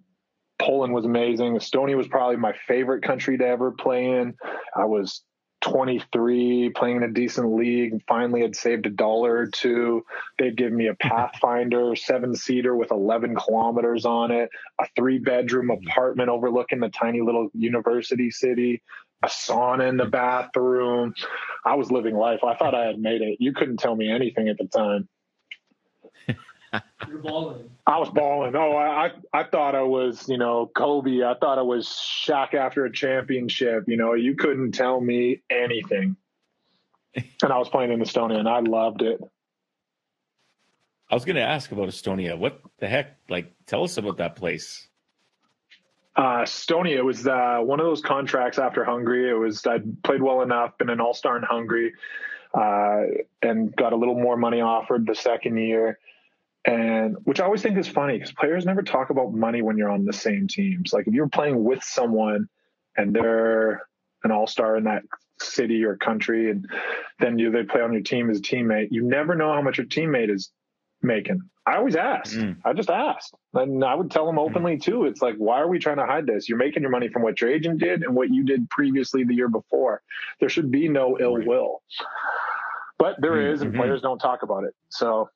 Poland was amazing. Estonia was probably my favorite country to ever play in. I was 23, playing in a decent league, and finally had saved a dollar or two. They'd give me a Pathfinder seven seater with 11 kilometers on it, a three bedroom apartment overlooking the tiny little university city, a sauna in the bathroom. I was living life. I thought I had made it. You couldn't tell me anything at the time. You're balling. I was balling. Oh, I, I thought I was, you know, Kobe. I thought I was Shaq after a championship. You know, you couldn't tell me anything. And I was playing in Estonia, and I loved it. I was going to ask about Estonia. What the heck? Like, tell us about that place. Uh, Estonia was uh, one of those contracts after Hungary. It was I played well enough, been an all star in Hungary, uh, and got a little more money offered the second year and which I always think is funny because players never talk about money when you're on the same teams. Like if you're playing with someone and they're an all star in that city or country, and then you they play on your team as a teammate, you never know how much your teammate is making. I always ask. Mm. I just asked, and I would tell them openly too. It's like, why are we trying to hide this? You're making your money from what your agent did and what you did previously the year before. There should be no ill will, but there mm-hmm. is, and players don't talk about it. So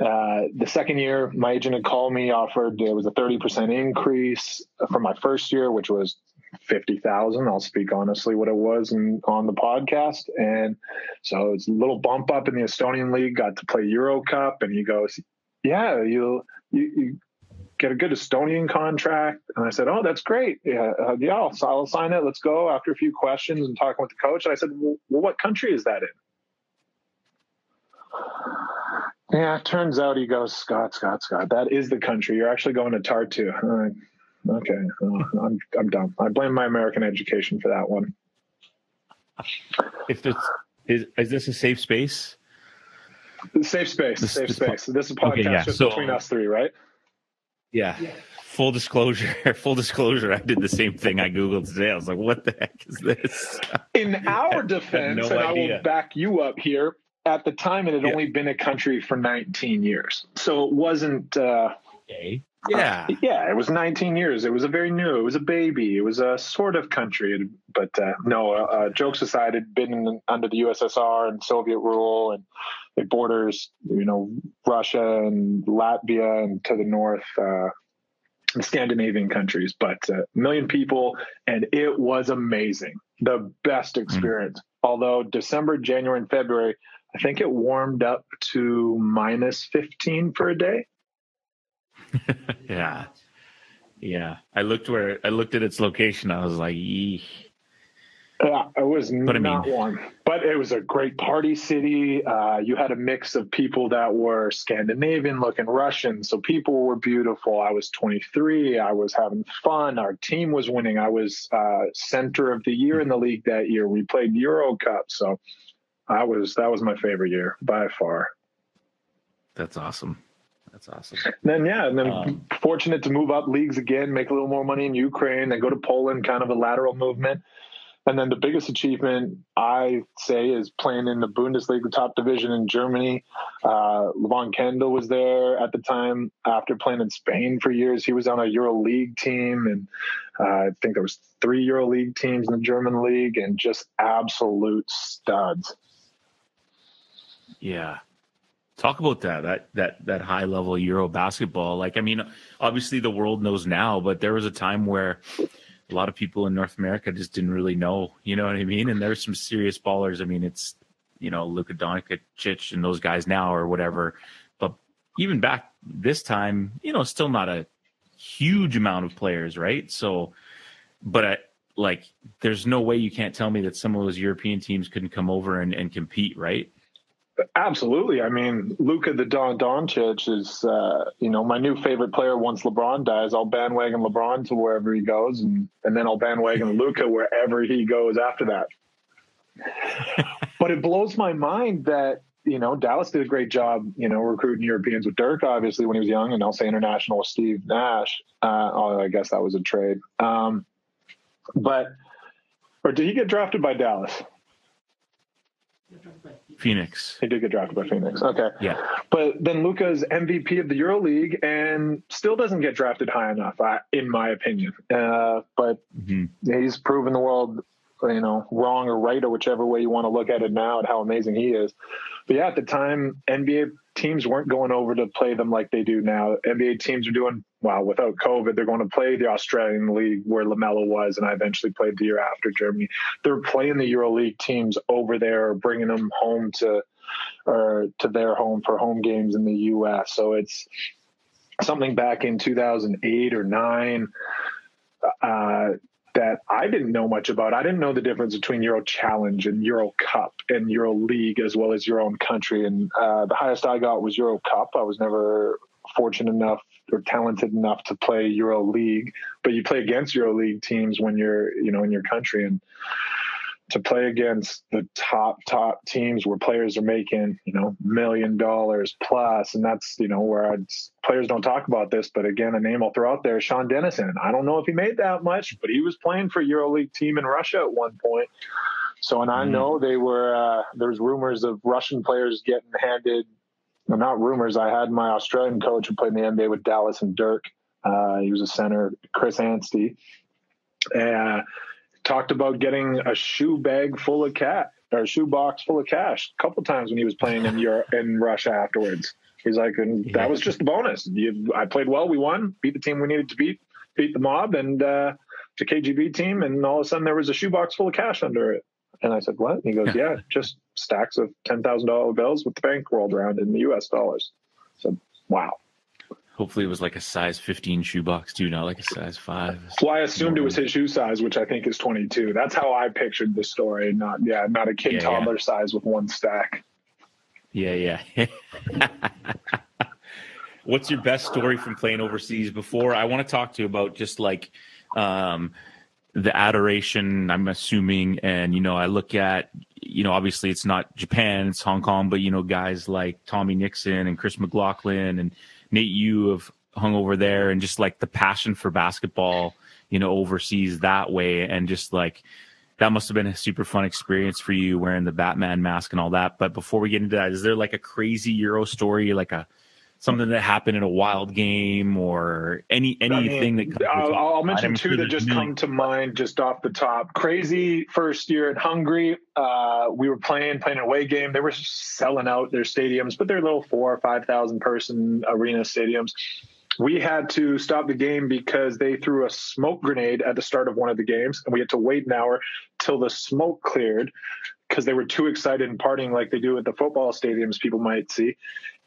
uh, the second year, my agent had called me, offered it was a 30% increase from my first year, which was 50,000. I'll speak honestly what it was in, on the podcast. And so it's a little bump up in the Estonian league, got to play Euro Cup. And he goes, Yeah, you, you, you get a good Estonian contract. And I said, Oh, that's great. Yeah, uh, yeah I'll, I'll sign it. Let's go. After a few questions and talking with the coach, and I said, Well, what country is that in? Yeah, turns out he goes, Scott, Scott, Scott. That is the country. You're actually going to Tartu. Uh, okay, well, I'm I'm done. I blame my American education for that one. If this is is this a safe space? Safe space. This, safe this space. Po- this is a podcast okay, yeah. just so, between us three, right? Yeah. yeah. Full disclosure. Full disclosure. I did the same thing. I googled today. I was like, "What the heck is this?" In our defense, no and idea. I will back you up here at the time it had yeah. only been a country for 19 years so it wasn't uh, okay. yeah uh, yeah it was 19 years it was a very new it was a baby it was a sort of country but uh, no uh, uh, jokes aside it had been under the ussr and soviet rule and it borders you know russia and latvia and to the north uh, Scandinavian countries, but a million people, and it was amazing. The best hmm. experience. Mm. Although December, January, and February I think it warmed up to minus 15 for a day. yeah. Yeah. I looked where I looked at its location. I was like. Yeah, it was but not I mean, warm, but it was a great party city. Uh, you had a mix of people that were Scandinavian looking Russian. So people were beautiful. I was 23. I was having fun. Our team was winning. I was uh, center of the year in the league that year. We played Euro Cup. So I was that was my favorite year by far. That's awesome. That's awesome. And then yeah, and then um, fortunate to move up leagues again, make a little more money in Ukraine, then go to Poland, kind of a lateral movement. And then the biggest achievement I say is playing in the Bundesliga top division in Germany. Uh, Levon Kendall was there at the time after playing in Spain for years. He was on a Euro League team, and uh, I think there was three Euro League teams in the German league, and just absolute studs. Yeah. Talk about that that that that high level Euro basketball. Like I mean, obviously the world knows now, but there was a time where a lot of people in North America just didn't really know. You know what I mean? And there's some serious ballers. I mean, it's you know Luka Doncic and those guys now or whatever. But even back this time, you know, still not a huge amount of players, right? So, but I, like, there's no way you can't tell me that some of those European teams couldn't come over and, and compete, right? Absolutely. I mean, Luka the Don Doncic is, uh, you know, my new favorite player. Once LeBron dies, I'll bandwagon LeBron to wherever he goes, and and then I'll bandwagon Luka wherever he goes after that. but it blows my mind that you know Dallas did a great job, you know, recruiting Europeans with Dirk, obviously when he was young, and I'll say international with Steve Nash. Uh, oh, I guess that was a trade. Um, but or did he get drafted by Dallas? Phoenix. He did get drafted by Phoenix. Okay. Yeah. But then Luka's MVP of the EuroLeague and still doesn't get drafted high enough, in my opinion. Uh, but mm-hmm. he's proven the world, you know, wrong or right or whichever way you want to look at it now and how amazing he is. But yeah, at the time, NBA teams weren't going over to play them like they do now. NBA teams are doing well without COVID. They're going to play the Australian League where Lamelo was, and I eventually played the year after Germany. They're playing the EuroLeague teams over there, bringing them home to or to their home for home games in the U.S. So it's something back in 2008 or nine. Uh, that I didn't know much about. I didn't know the difference between Euro Challenge and Euro Cup and Euro League as well as your own country. And uh, the highest I got was Euro Cup. I was never fortunate enough or talented enough to play Euro League, but you play against Euro League teams when you're, you know, in your country. And to play against the top top teams where players are making you know million dollars plus and that's you know where I'd, players don't talk about this but again a name I'll throw out there Sean Denison I don't know if he made that much but he was playing for a EuroLeague team in Russia at one point so and I mm-hmm. know they were uh, there's rumors of Russian players getting handed not rumors I had my Australian coach who played in the NBA with Dallas and Dirk uh, he was a center Chris Anstey uh, talked about getting a shoe bag full of cat or a shoe box full of cash a couple times when he was playing in Europe in Russia afterwards. He's like, and that was just a bonus. You, I played well. We won, beat the team we needed to beat, beat the mob and uh, the KGB team, and all of a sudden there was a shoebox full of cash under it. And I said, "What?" And he goes, "Yeah, just stacks of ten thousand dollar bills with the bank rolled around in the U.S. dollars." So, wow. Hopefully, it was like a size 15 shoebox too, not like a size five. Well, I assumed it was his shoe size, which I think is 22. That's how I pictured the story. Not, yeah, not a kid yeah, toddler yeah. size with one stack. Yeah, yeah. What's your best story from playing overseas? Before I want to talk to you about just like um, the adoration. I'm assuming, and you know, I look at you know, obviously it's not Japan, it's Hong Kong, but you know, guys like Tommy Nixon and Chris McLaughlin and Nate, you have hung over there and just like the passion for basketball, you know, overseas that way. And just like that must have been a super fun experience for you wearing the Batman mask and all that. But before we get into that, is there like a crazy Euro story, like a something that happened in a wild game or any anything I mean, that I'll, I'll mention two that just come to mind just off the top. Crazy first year in hungary uh, we were playing playing an away game. They were selling out their stadiums but they're little four or five thousand person arena stadiums. We had to stop the game because they threw a smoke grenade at the start of one of the games and we had to wait an hour till the smoke cleared because they were too excited and partying like they do at the football stadiums people might see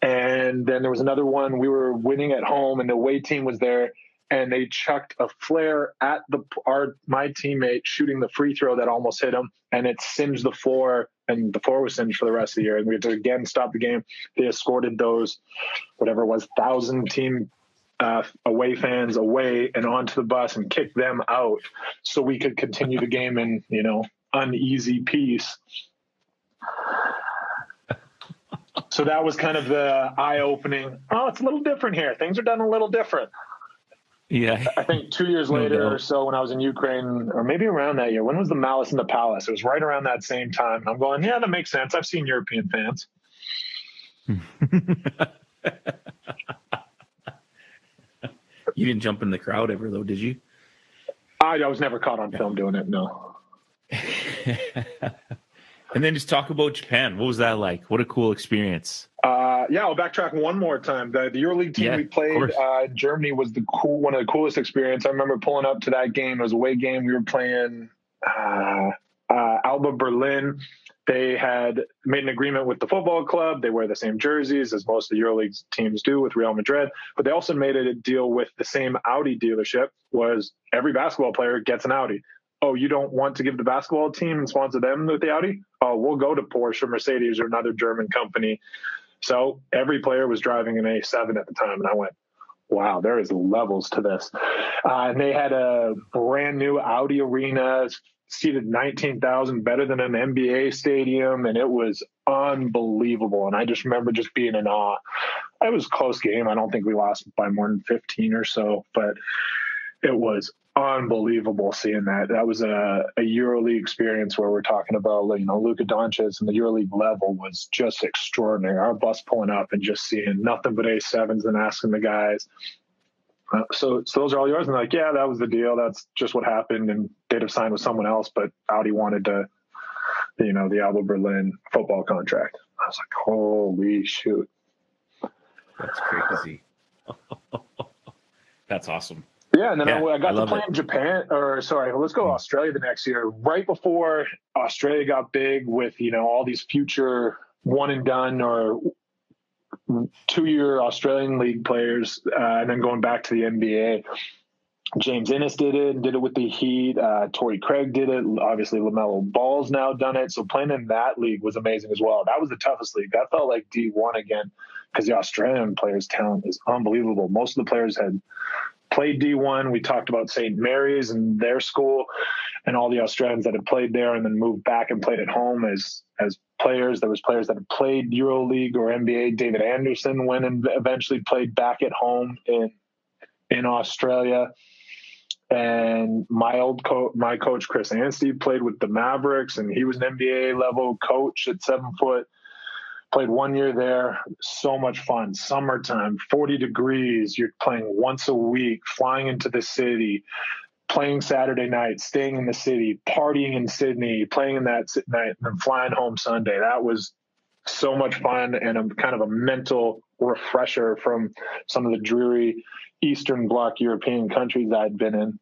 and then there was another one we were winning at home, and the away team was there, and they chucked a flare at the our my teammate shooting the free throw that almost hit him, and it singed the floor, and the floor was singed for the rest of the year. And we had to again stop the game. They escorted those, whatever it was, thousand team uh, away fans away and onto the bus and kicked them out so we could continue the game in you know uneasy peace so that was kind of the eye opening. Oh, it's a little different here. Things are done a little different. Yeah. I think two years later doubt. or so, when I was in Ukraine, or maybe around that year, when was the Malice in the Palace? It was right around that same time. I'm going, yeah, that makes sense. I've seen European fans. you didn't jump in the crowd ever, though, did you? I, I was never caught on film doing it. No. And then just talk about Japan. What was that like? What a cool experience. Uh, yeah, I'll backtrack one more time. The, the EuroLeague team Yeah, we played uh, Germany was the cool one of the coolest experience. I remember pulling up to that game. It was a away game. We were playing uh, uh, Alba Berlin. They had made an agreement with the football club. They wear the same jerseys as most of the EuroLeague teams do with Real Madrid. But they also made a deal with the same Audi dealership. Was every basketball player gets an Audi. Oh, you don't want to give the basketball team and sponsor them with the Audi? Oh, we'll go to Porsche, or Mercedes, or another German company. So every player was driving an A7 at the time, and I went, "Wow, there is levels to this." Uh, and they had a brand new Audi arena, seated 19,000, better than an NBA stadium, and it was unbelievable. And I just remember just being in awe. It was a close game. I don't think we lost by more than 15 or so, but it was unbelievable seeing that. That was a, a EuroLeague experience where we're talking about, you know, Luka Doncic and the EuroLeague level was just extraordinary. Our bus pulling up and just seeing nothing but A7s and asking the guys. Uh, so, so those are all yours. And like, yeah, that was the deal. That's just what happened. And they'd have signed with someone else, but Audi wanted to, you know, the Alba Berlin football contract. I was like, holy shoot. That's crazy. That's awesome. Yeah, and then Yeah, I, I I got to play it. in Japan, or sorry, let's go to Australia the next year. Right before Australia got big with you know all these future one and done or two year Australian league players, uh, and then going back to the NBA. James Innes did it, did it with the Heat. Uh, Torrey Craig did it. Obviously, Lamelo Ball's now done it. So playing in that league was amazing as well. That was the toughest league. That felt like D1 again because the Australian players' talent is unbelievable. Most of the players had played D1. We talked about St. Mary's and their school and all the Australians that had played there and then moved back and played at home as as players. There was players that had played EuroLeague or NBA. David Anderson went and eventually played back at home in in Australia. And my old coach, my coach Chris Anstey played with the Mavericks, and he was an NBA level coach at seven foot. Played one year there. So much fun. Summertime, 40 degrees. You're playing once a week, flying into the city, playing Saturday night, staying in the city, partying in Sydney, playing in that night, and then flying home Sunday. That was so much fun and a kind of a mental refresher from some of the dreary Eastern Bloc European countries I'd been in.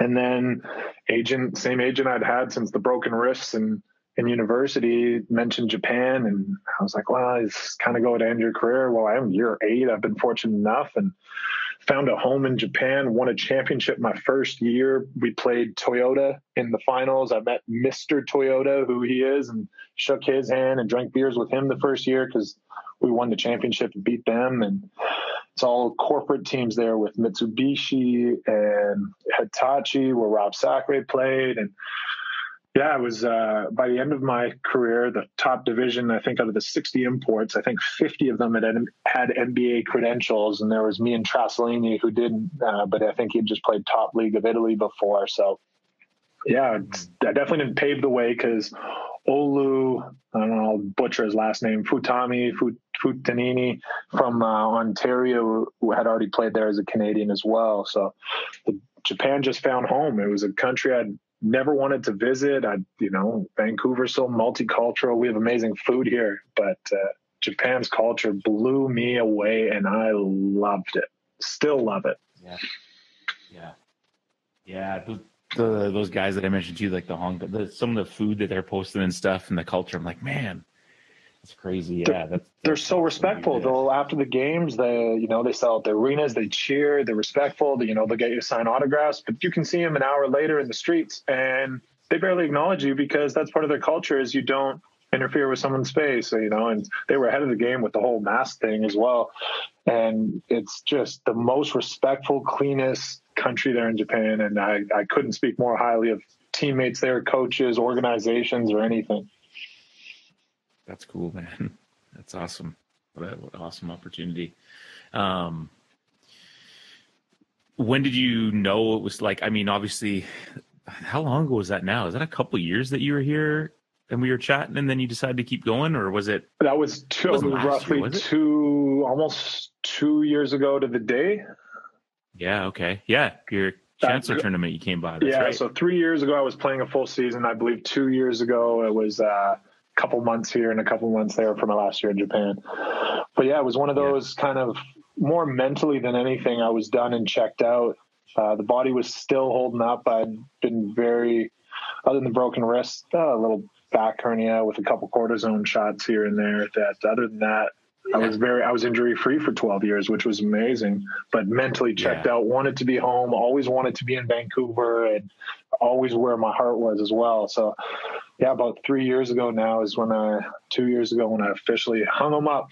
And then agent, same agent I'd had since the broken wrists and in university mentioned Japan and I was like, well, it's kind of going to end your career. Well, I'm year eight. I've been fortunate enough and found a home in Japan, won a championship my first year. We played Toyota in the finals. I met Mr. Toyota, who he is, and shook his hand and drank beers with him the first year because we won the championship and beat them. And it's all corporate teams there with Mitsubishi and Hitachi, where Rob Sacre played. And yeah, it was uh, by the end of my career, the top division, I think out of the 60 imports, I think 50 of them had had NBA credentials. And there was me and Trasolini who didn't, uh, but I think he had just played top league of Italy before. So yeah, I definitely didn't pave the way because Olu, I don't know, I'll butcher his last name, Futami, Fut, Futanini from uh, Ontario, who had already played there as a Canadian as well. So Japan just found home. It was a country I'd never wanted to visit. I, you know, Vancouver's so multicultural. We have amazing food here, but uh, Japan's culture blew me away, and I loved it. Still love it. Yeah, yeah, yeah. The, the those guys that I mentioned to you, like the Hong, the, some of the food that they're posting and stuff, and the culture. I'm like, man, that's crazy. Yeah, that's, They're that's so awesome. respectful. They'll after the games, they you know they sell out the arenas, they cheer, they're respectful. They, you know they'll get you to sign autographs, but you can see them an hour later in the streets, and they barely acknowledge you because that's part of their culture is you don't interfere with someone's space. So, you know, and they were ahead of the game with the whole mask thing as well. And it's just the most respectful, cleanest country there in Japan, and I I couldn't speak more highly of teammates there, coaches, organizations, or anything. That's cool, man. That's awesome. What, a, what an awesome opportunity. Um, when did you know it was like? I mean, obviously, how long ago was that? Now is that a couple years that you were here and we were chatting, and then you decided to keep going, or was it? That was two, roughly year, was two, almost two years ago to the day. Yeah. Okay. Yeah. Your chancellor tournament you came by. That's yeah, right. so three years ago I was playing a full season. I believe two years ago it was uh, couple months here and a couple months there for my last year in Japan. But yeah, it was one of those yeah. kind of more mentally than anything. I was done and checked out. Uh, the body was still holding up. I'd been very, other than the broken wrist, uh, a little back hernia with a couple cortisone shots here and there. That other than that, I was very I was injury free for 12 years, which was amazing. But mentally checked yeah. out, wanted to be home, always wanted to be in Vancouver, and always where my heart was as well. So, yeah, about three years ago now is when I two years ago when I officially hung them up.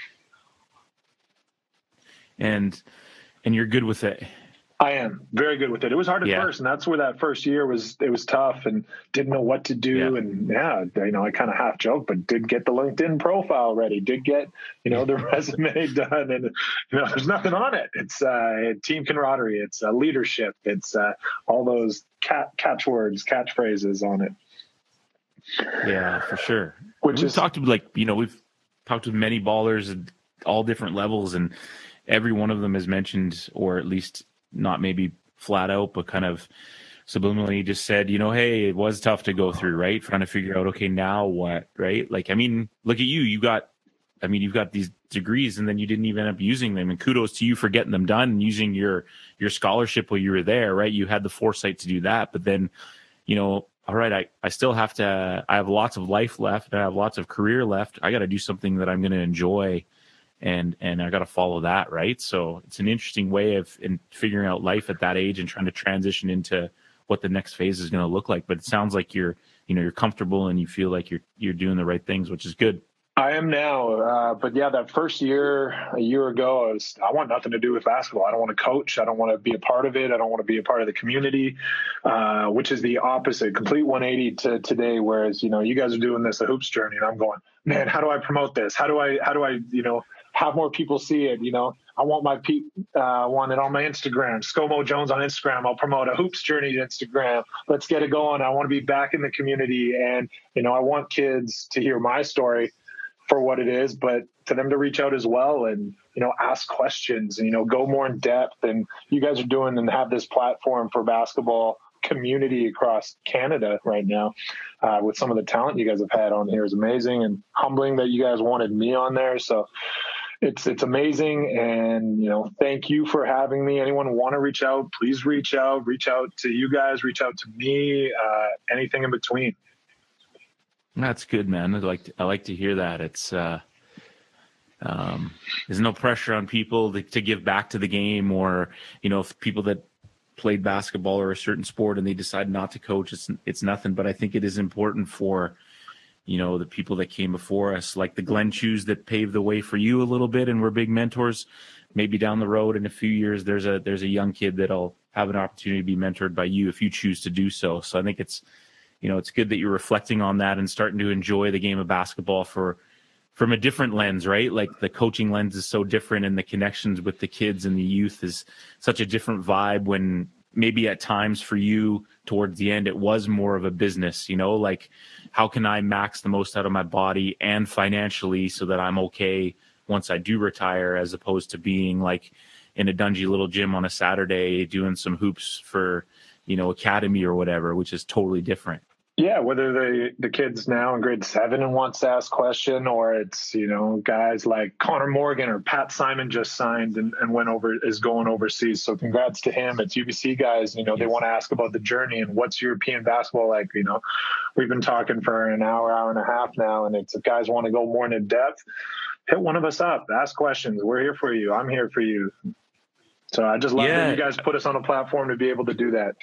And and you're good with it. I am very good with it. It was hard at yeah. first, and that's where that first year was. It was tough, and didn't know what to do. Yeah. And yeah, you know, I kind of half joke, but did get the LinkedIn profile ready. Did get you know the resume done, and you know, there's nothing on it. It's uh, team camaraderie. It's uh, leadership. It's uh, all those cat catchwords, catchphrases on it. Yeah, for sure. Which we've is, talked to like you know we've talked to many ballers at all different levels, and every one of them has mentioned, or at least not maybe flat out, but kind of subliminally just said, you know, hey, it was tough to go through, right? Trying to figure out, okay, now what, right? Like, I mean, look at you, you got, I mean, you've got these degrees and then you didn't even end up using them. And kudos to you for getting them done and using your, your scholarship while you were there, right? You had the foresight to do that. But then, you know, all right, I, I still have to, I have lots of life left. I have lots of career left. I got to do something that I'm going to enjoy and and I got to follow that, right? So it's an interesting way of in figuring out life at that age and trying to transition into what the next phase is going to look like. But it sounds like you're you know you're comfortable and you feel like you're you're doing the right things, which is good. I am now, uh, but yeah, that first year, a year ago, I was I want nothing to do with basketball. I don't want to coach. I don't want to be a part of it. I don't want to be a part of the community, uh, which is the opposite, complete 180 to today. Whereas you know, you guys are doing this a hoops journey, and I'm going, man, how do I promote this? How do I how do I you know have more people see it. You know, I want my pe- uh, want it on my Instagram. ScoMo Jones on Instagram. I'll promote a hoops journey to Instagram. Let's get it going. I want to be back in the community, and you know, I want kids to hear my story for what it is, but to them to reach out as well and you know ask questions and you know go more in depth. And you guys are doing and have this platform for basketball community across Canada right now uh, with some of the talent you guys have had on here is amazing and humbling that you guys wanted me on there. So it's it's amazing and you know thank you for having me anyone want to reach out please reach out reach out to you guys reach out to me uh, anything in between that's good man. I like to, i like to hear that. It's uh um there's no pressure on people to, to give back to the game or you know if people that played basketball or a certain sport and they decide not to coach it's it's nothing. But i think it is important for you know the people that came before us like the Glenn Chus that paved the way for you a little bit and were big mentors. Maybe down the road in a few years there's a there's a young kid that'll have an opportunity to be mentored by you if you choose to do so. So i think it's you know it's good that you're reflecting on that and starting to enjoy the game of basketball for from a different lens right? Like the coaching lens is so different and the connections with the kids and the youth is such a different vibe when maybe at times for you towards the end it was more of a business you know? Like how can i max the most out of my body and financially so that i'm okay once i do retire as opposed to being like in a dungy little gym on a saturday doing some hoops for you know academy or whatever which is totally different yeah, whether the the kids now in grade seven and wants to ask question, or it's you know guys like Conor Morgan or Pat Simon just signed and, and went over is going overseas. So congrats to him. It's UBC guys. You know they want to ask about the journey and what's European basketball like. You know, we've been talking for an hour, hour and a half now, and it's if guys want to go more into depth, hit one of us up, ask questions. We're here for you. I'm here for you. So I just love yeah. that you guys put us on a platform to be able to do that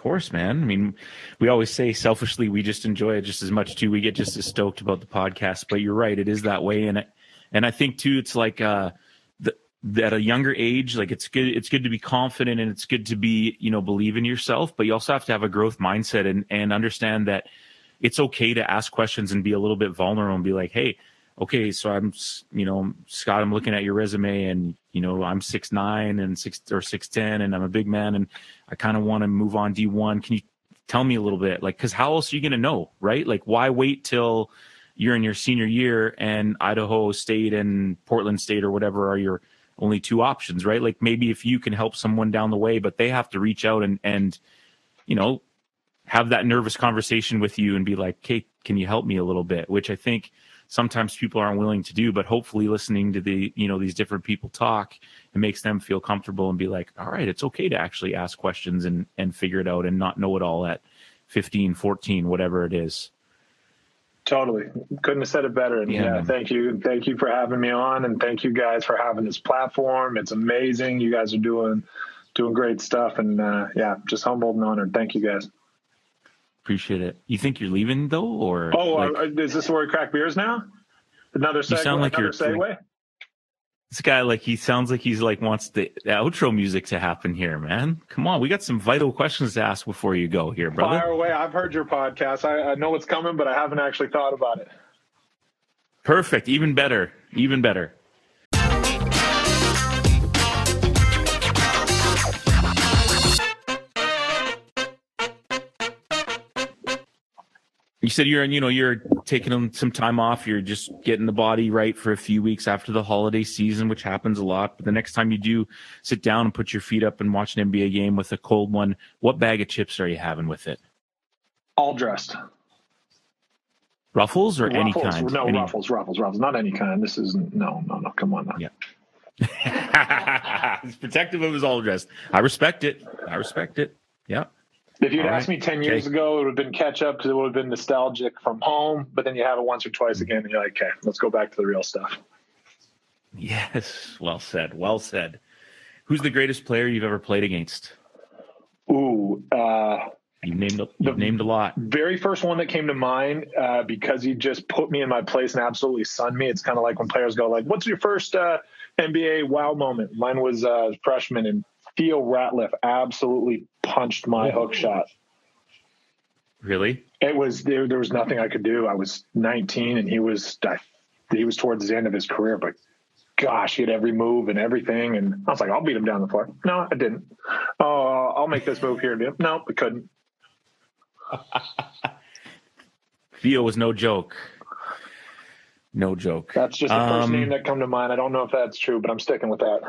course, man. I mean, we always say selfishly we just enjoy it just as much too. We get just as stoked about the podcast, but you're right, it is that way. And it, and I think too, it's like uh, the, at a younger age, like it's good. It's good to be confident and it's good to be you know believe in yourself, but you also have to have a growth mindset and and understand that it's okay to ask questions and be a little bit vulnerable and be like, hey, okay, so I'm, you know, Scott, I'm looking at your resume and, you know, I'm six nine and six or six ten and I'm a big man and I kind of want to move on D1. Can you tell me a little bit? Like, cause how else are you going to know, right? Like, why wait till you're in your senior year and Idaho State and Portland State or whatever are your only two options, right? Like, maybe if you can help someone down the way, but they have to reach out and, and, you know, have that nervous conversation with you and be like, "Hey, can you help me a little bit?" Which I think sometimes people aren't willing to do, but hopefully listening to the you know these different people talk, it makes them feel comfortable and be like, "All right, it's okay to actually ask questions and and figure it out and not know it all at 15, 14, whatever it is." Totally. Couldn't have said it better. And Yeah, yeah, thank you. Thank you for having me on and thank you guys for having this platform. It's amazing. You guys are doing doing great stuff and uh, yeah, just humbled and honored. Thank you guys. Appreciate it. You think you're leaving though, or Oh, like, uh, is this where we crack beers now? Another segue. You sound like you're- segue. this guy like he sounds like he's like wants the, the outro music to happen here, man. Come on, we got some vital questions to ask before you go here, brother. Fire away. I've heard your podcast. I, I know it's coming, but I haven't actually thought about it. Perfect. Even better. Even better. Said you're, you know, you're taking some time off. You're just getting the body right for a few weeks after the holiday season, which happens a lot. But the next time you do sit down and put your feet up and watch an NBA game with a cold one, what bag of chips are you having with it? All dressed. Ruffles or any kind? No, Any- ruffles, ruffles, ruffles. Not any kind. This is no, no, no. Come on now. Yeah. He's protective of his all dressed I respect it. I respect it. Yeah. If you'd All asked right. me 10 years Okay. ago, it would have been ketchup because it would have been nostalgic from home. But then you have it once or twice again, and you're like, okay, let's go back to the real stuff. Yes. Well said. Well said. Who's the greatest player you've ever played against? Ooh, uh, You've named a, The- named a lot. very first one that came to mind uh, because he just put me in my place and absolutely sunned me. It's kind of like when players go like, "What's your first uh, NBA wow moment?" Mine was uh, freshman, and Theo Ratliff absolutely punched my hook shot. Really? It was there. There was nothing I could do. I was 19, and he was I, he was towards the end of his career, but gosh, he had every move and everything. And I was like, I'll beat him down the floor. No, I didn't. Oh, I'll make this move here. No, I couldn't. Theo was no joke. No joke. That's just the first Um, name that come to mind. I don't know if that's true, but I'm sticking with that.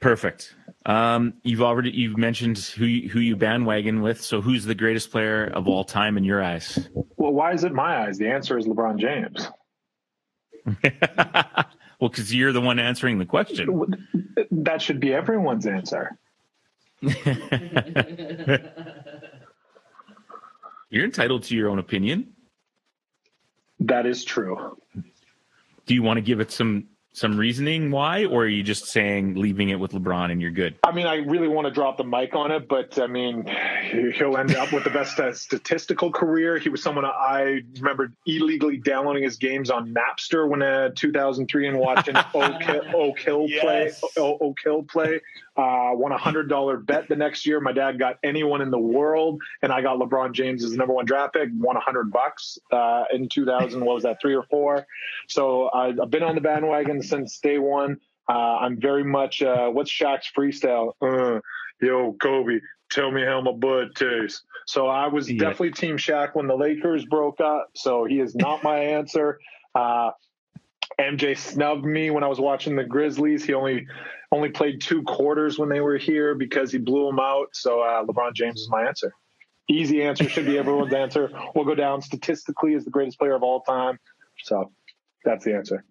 Perfect. Um, you've already you've mentioned who you, who you bandwagon with. So who's the greatest player of all time in your eyes? Well, why is it my eyes? The answer is LeBron James. well, because you're the one answering the question. That should be everyone's answer. You're entitled to your own opinion. That is true. Do you want to give it some some reasoning why, or are you just saying leaving it with LeBron and you're good? I mean, I really want to drop the mic on it, but I mean, he'll end up with the best uh, statistical career. He was someone I remember illegally downloading his games on Napster when uh, 2003 and watching Oak Hill, Oak Hill play. Yes. O- Oak Hill play. Uh, won a hundred dollar bet the next year. My dad got anyone in the world, and I got LeBron James as the number one draft pick. Won a hundred bucks uh, in 2000. What was that? Three or four? So I've been on the bandwagon since day one. Uh, I'm very much uh, what's Shaq's freestyle? Uh, yo, Kobe, tell me how my bud tastes. So I was Yeah. definitely Team Shaq when the Lakers broke up. So he is not my answer. Uh, MJ snubbed me when I was watching the Grizzlies. He only only played two quarters when they were here because he blew them out. So uh, LeBron James is my answer. Easy answer should be everyone's answer. Will go down statistically as the greatest player of all time. So that's the answer.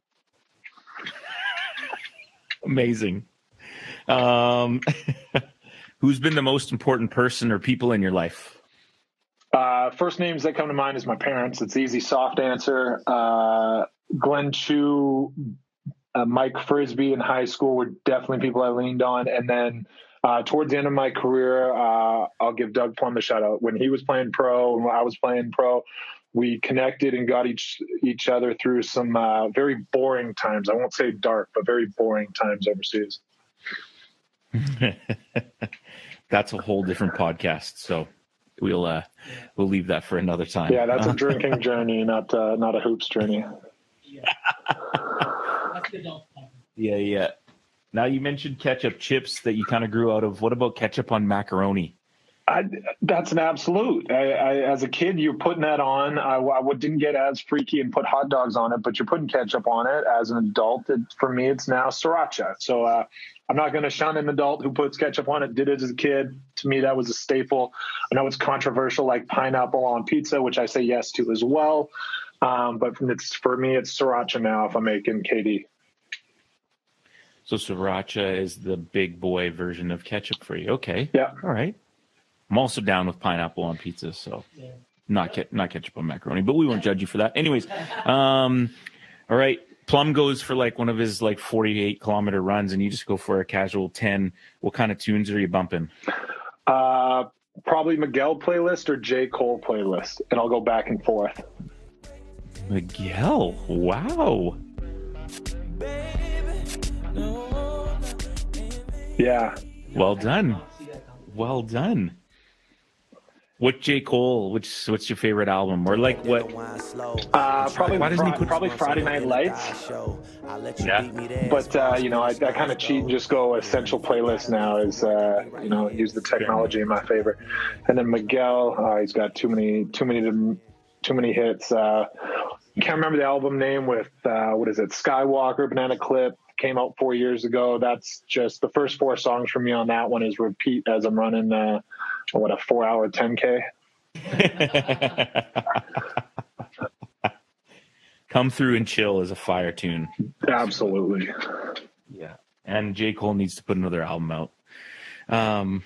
Amazing. Um, who's been the most important person or people in your life? Uh, first names that come to mind is my parents. It's easy, soft answer. Uh, Glenn Chu, uh, Mike Frisby in high school were definitely people I leaned on. And then uh, towards the end of my career, uh, I'll give Doug Plumb a shout out. When he was playing pro and I was playing pro, we connected and got each each other through some uh, very boring times. I won't say dark, but very boring times overseas. That's a whole different podcast. So we'll uh, we'll leave that for another time. Yeah, that's a drinking journey, not uh, not a hoops journey. Yeah, yeah. Now you mentioned ketchup chips that you kind of grew out of. What about ketchup on macaroni? I, that's an absolute. I, I, as a kid, you're putting that on. I, I didn't get as freaky and put hot dogs on it, but you're putting ketchup on it. As an adult, it, for me, it's now sriracha. So uh, I'm not going to shun an adult who puts ketchup on it. Did it as a kid. To me, that was a staple. I know it's controversial, like pineapple on pizza, which I say yes to as well. Um, but it's for me, it's sriracha now. If I'm making KD, So sriracha is the big boy version of ketchup for you. Okay. Yeah. All right. I'm also down with pineapple on pizza, so not ke- not ketchup on macaroni, but we won't judge you for that. Anyways, um, all right. Plumb goes for like one of his like 48 kilometer runs, and you just go for a casual 10. What kind of tunes are you bumping? uh, probably Miguel playlist or J Cole playlist, and I'll go back and forth. Miguel. Wow. Yeah, Well done. Well done. What J Cole? Which what's your favorite album? Or like what? uh, probably Why doesn't he put- probably Friday Night Lights. Yeah. But uh, you know, I, I kind of cheat and just go essential playlist now. Is uh, you know, use the technology in my favor. And then Miguel, uh, he's got too many, too many, too many hits. Uh, can't remember the album name with uh, what is it? Skywalker, Banana Clip came out four years ago. That's just the first four songs for me on that one is repeat as I'm running. Uh, what a four hour 10k. Come through and chill is a fire tune. Absolutely. Yeah. And J. Cole needs to put another album out. Um,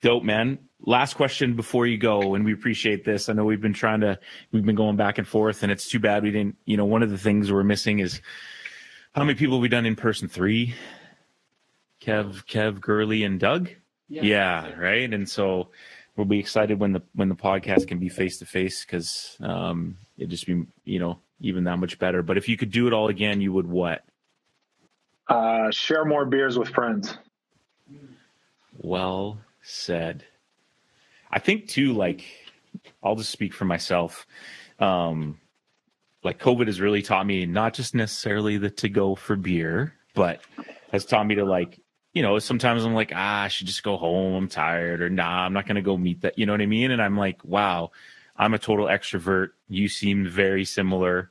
dope, man. Last question before you go, and we appreciate this. I know we've been trying to, we've been going back and forth, and it's too bad we didn't, you know, one of the things we're missing is how many people have we done in person? Three? Kev, Kev, Gurley, and Doug? Yeah. right. And so we'll be excited when the when the podcast can be face to face because um it just be you know even that much better. But if you could do it all again, you would what? Uh, share more beers with friends. Well said. I think too, like I'll just speak for myself. Um like COVID has really taught me not just necessarily the to go for beer, but has taught me to like, you know, sometimes I'm like, ah, I should just go home. I'm tired, or nah, I'm not gonna go meet that. You know what I mean? And I'm like, wow, I'm a total extrovert. You seem very similar.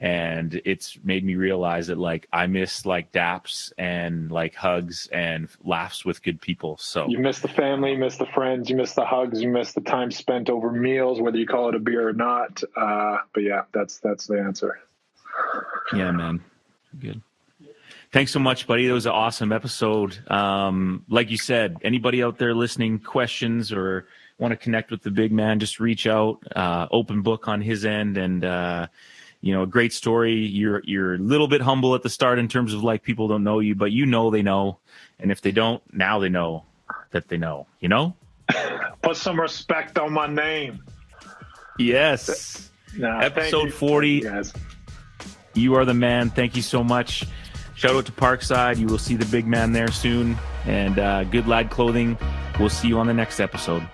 And it's made me realize that like I miss like daps and like hugs and laughs with good people. So You miss the family, you miss the friends, you miss the hugs, you miss the time spent over meals, whether you call it a beer or not. Uh, but yeah, that's that's the answer. Yeah, man. Good. Thanks so much, buddy. That was an awesome episode. Um, like you said, anybody out there listening, questions or want to connect with the big man, just reach out. Uh, open book on his end, and uh, you know, a great story. You're you're a little bit humble at the start in terms of like people don't know you, but you know they know, and if they don't, now they know that they know. You know? Put some respect on my name. Yes. Nah, Episode 40. Thank you. You are the man. Thank you so much. Shout out to Parkside. You will see the big man there soon. And uh, Good Lad Clothing. We'll see you on the next episode.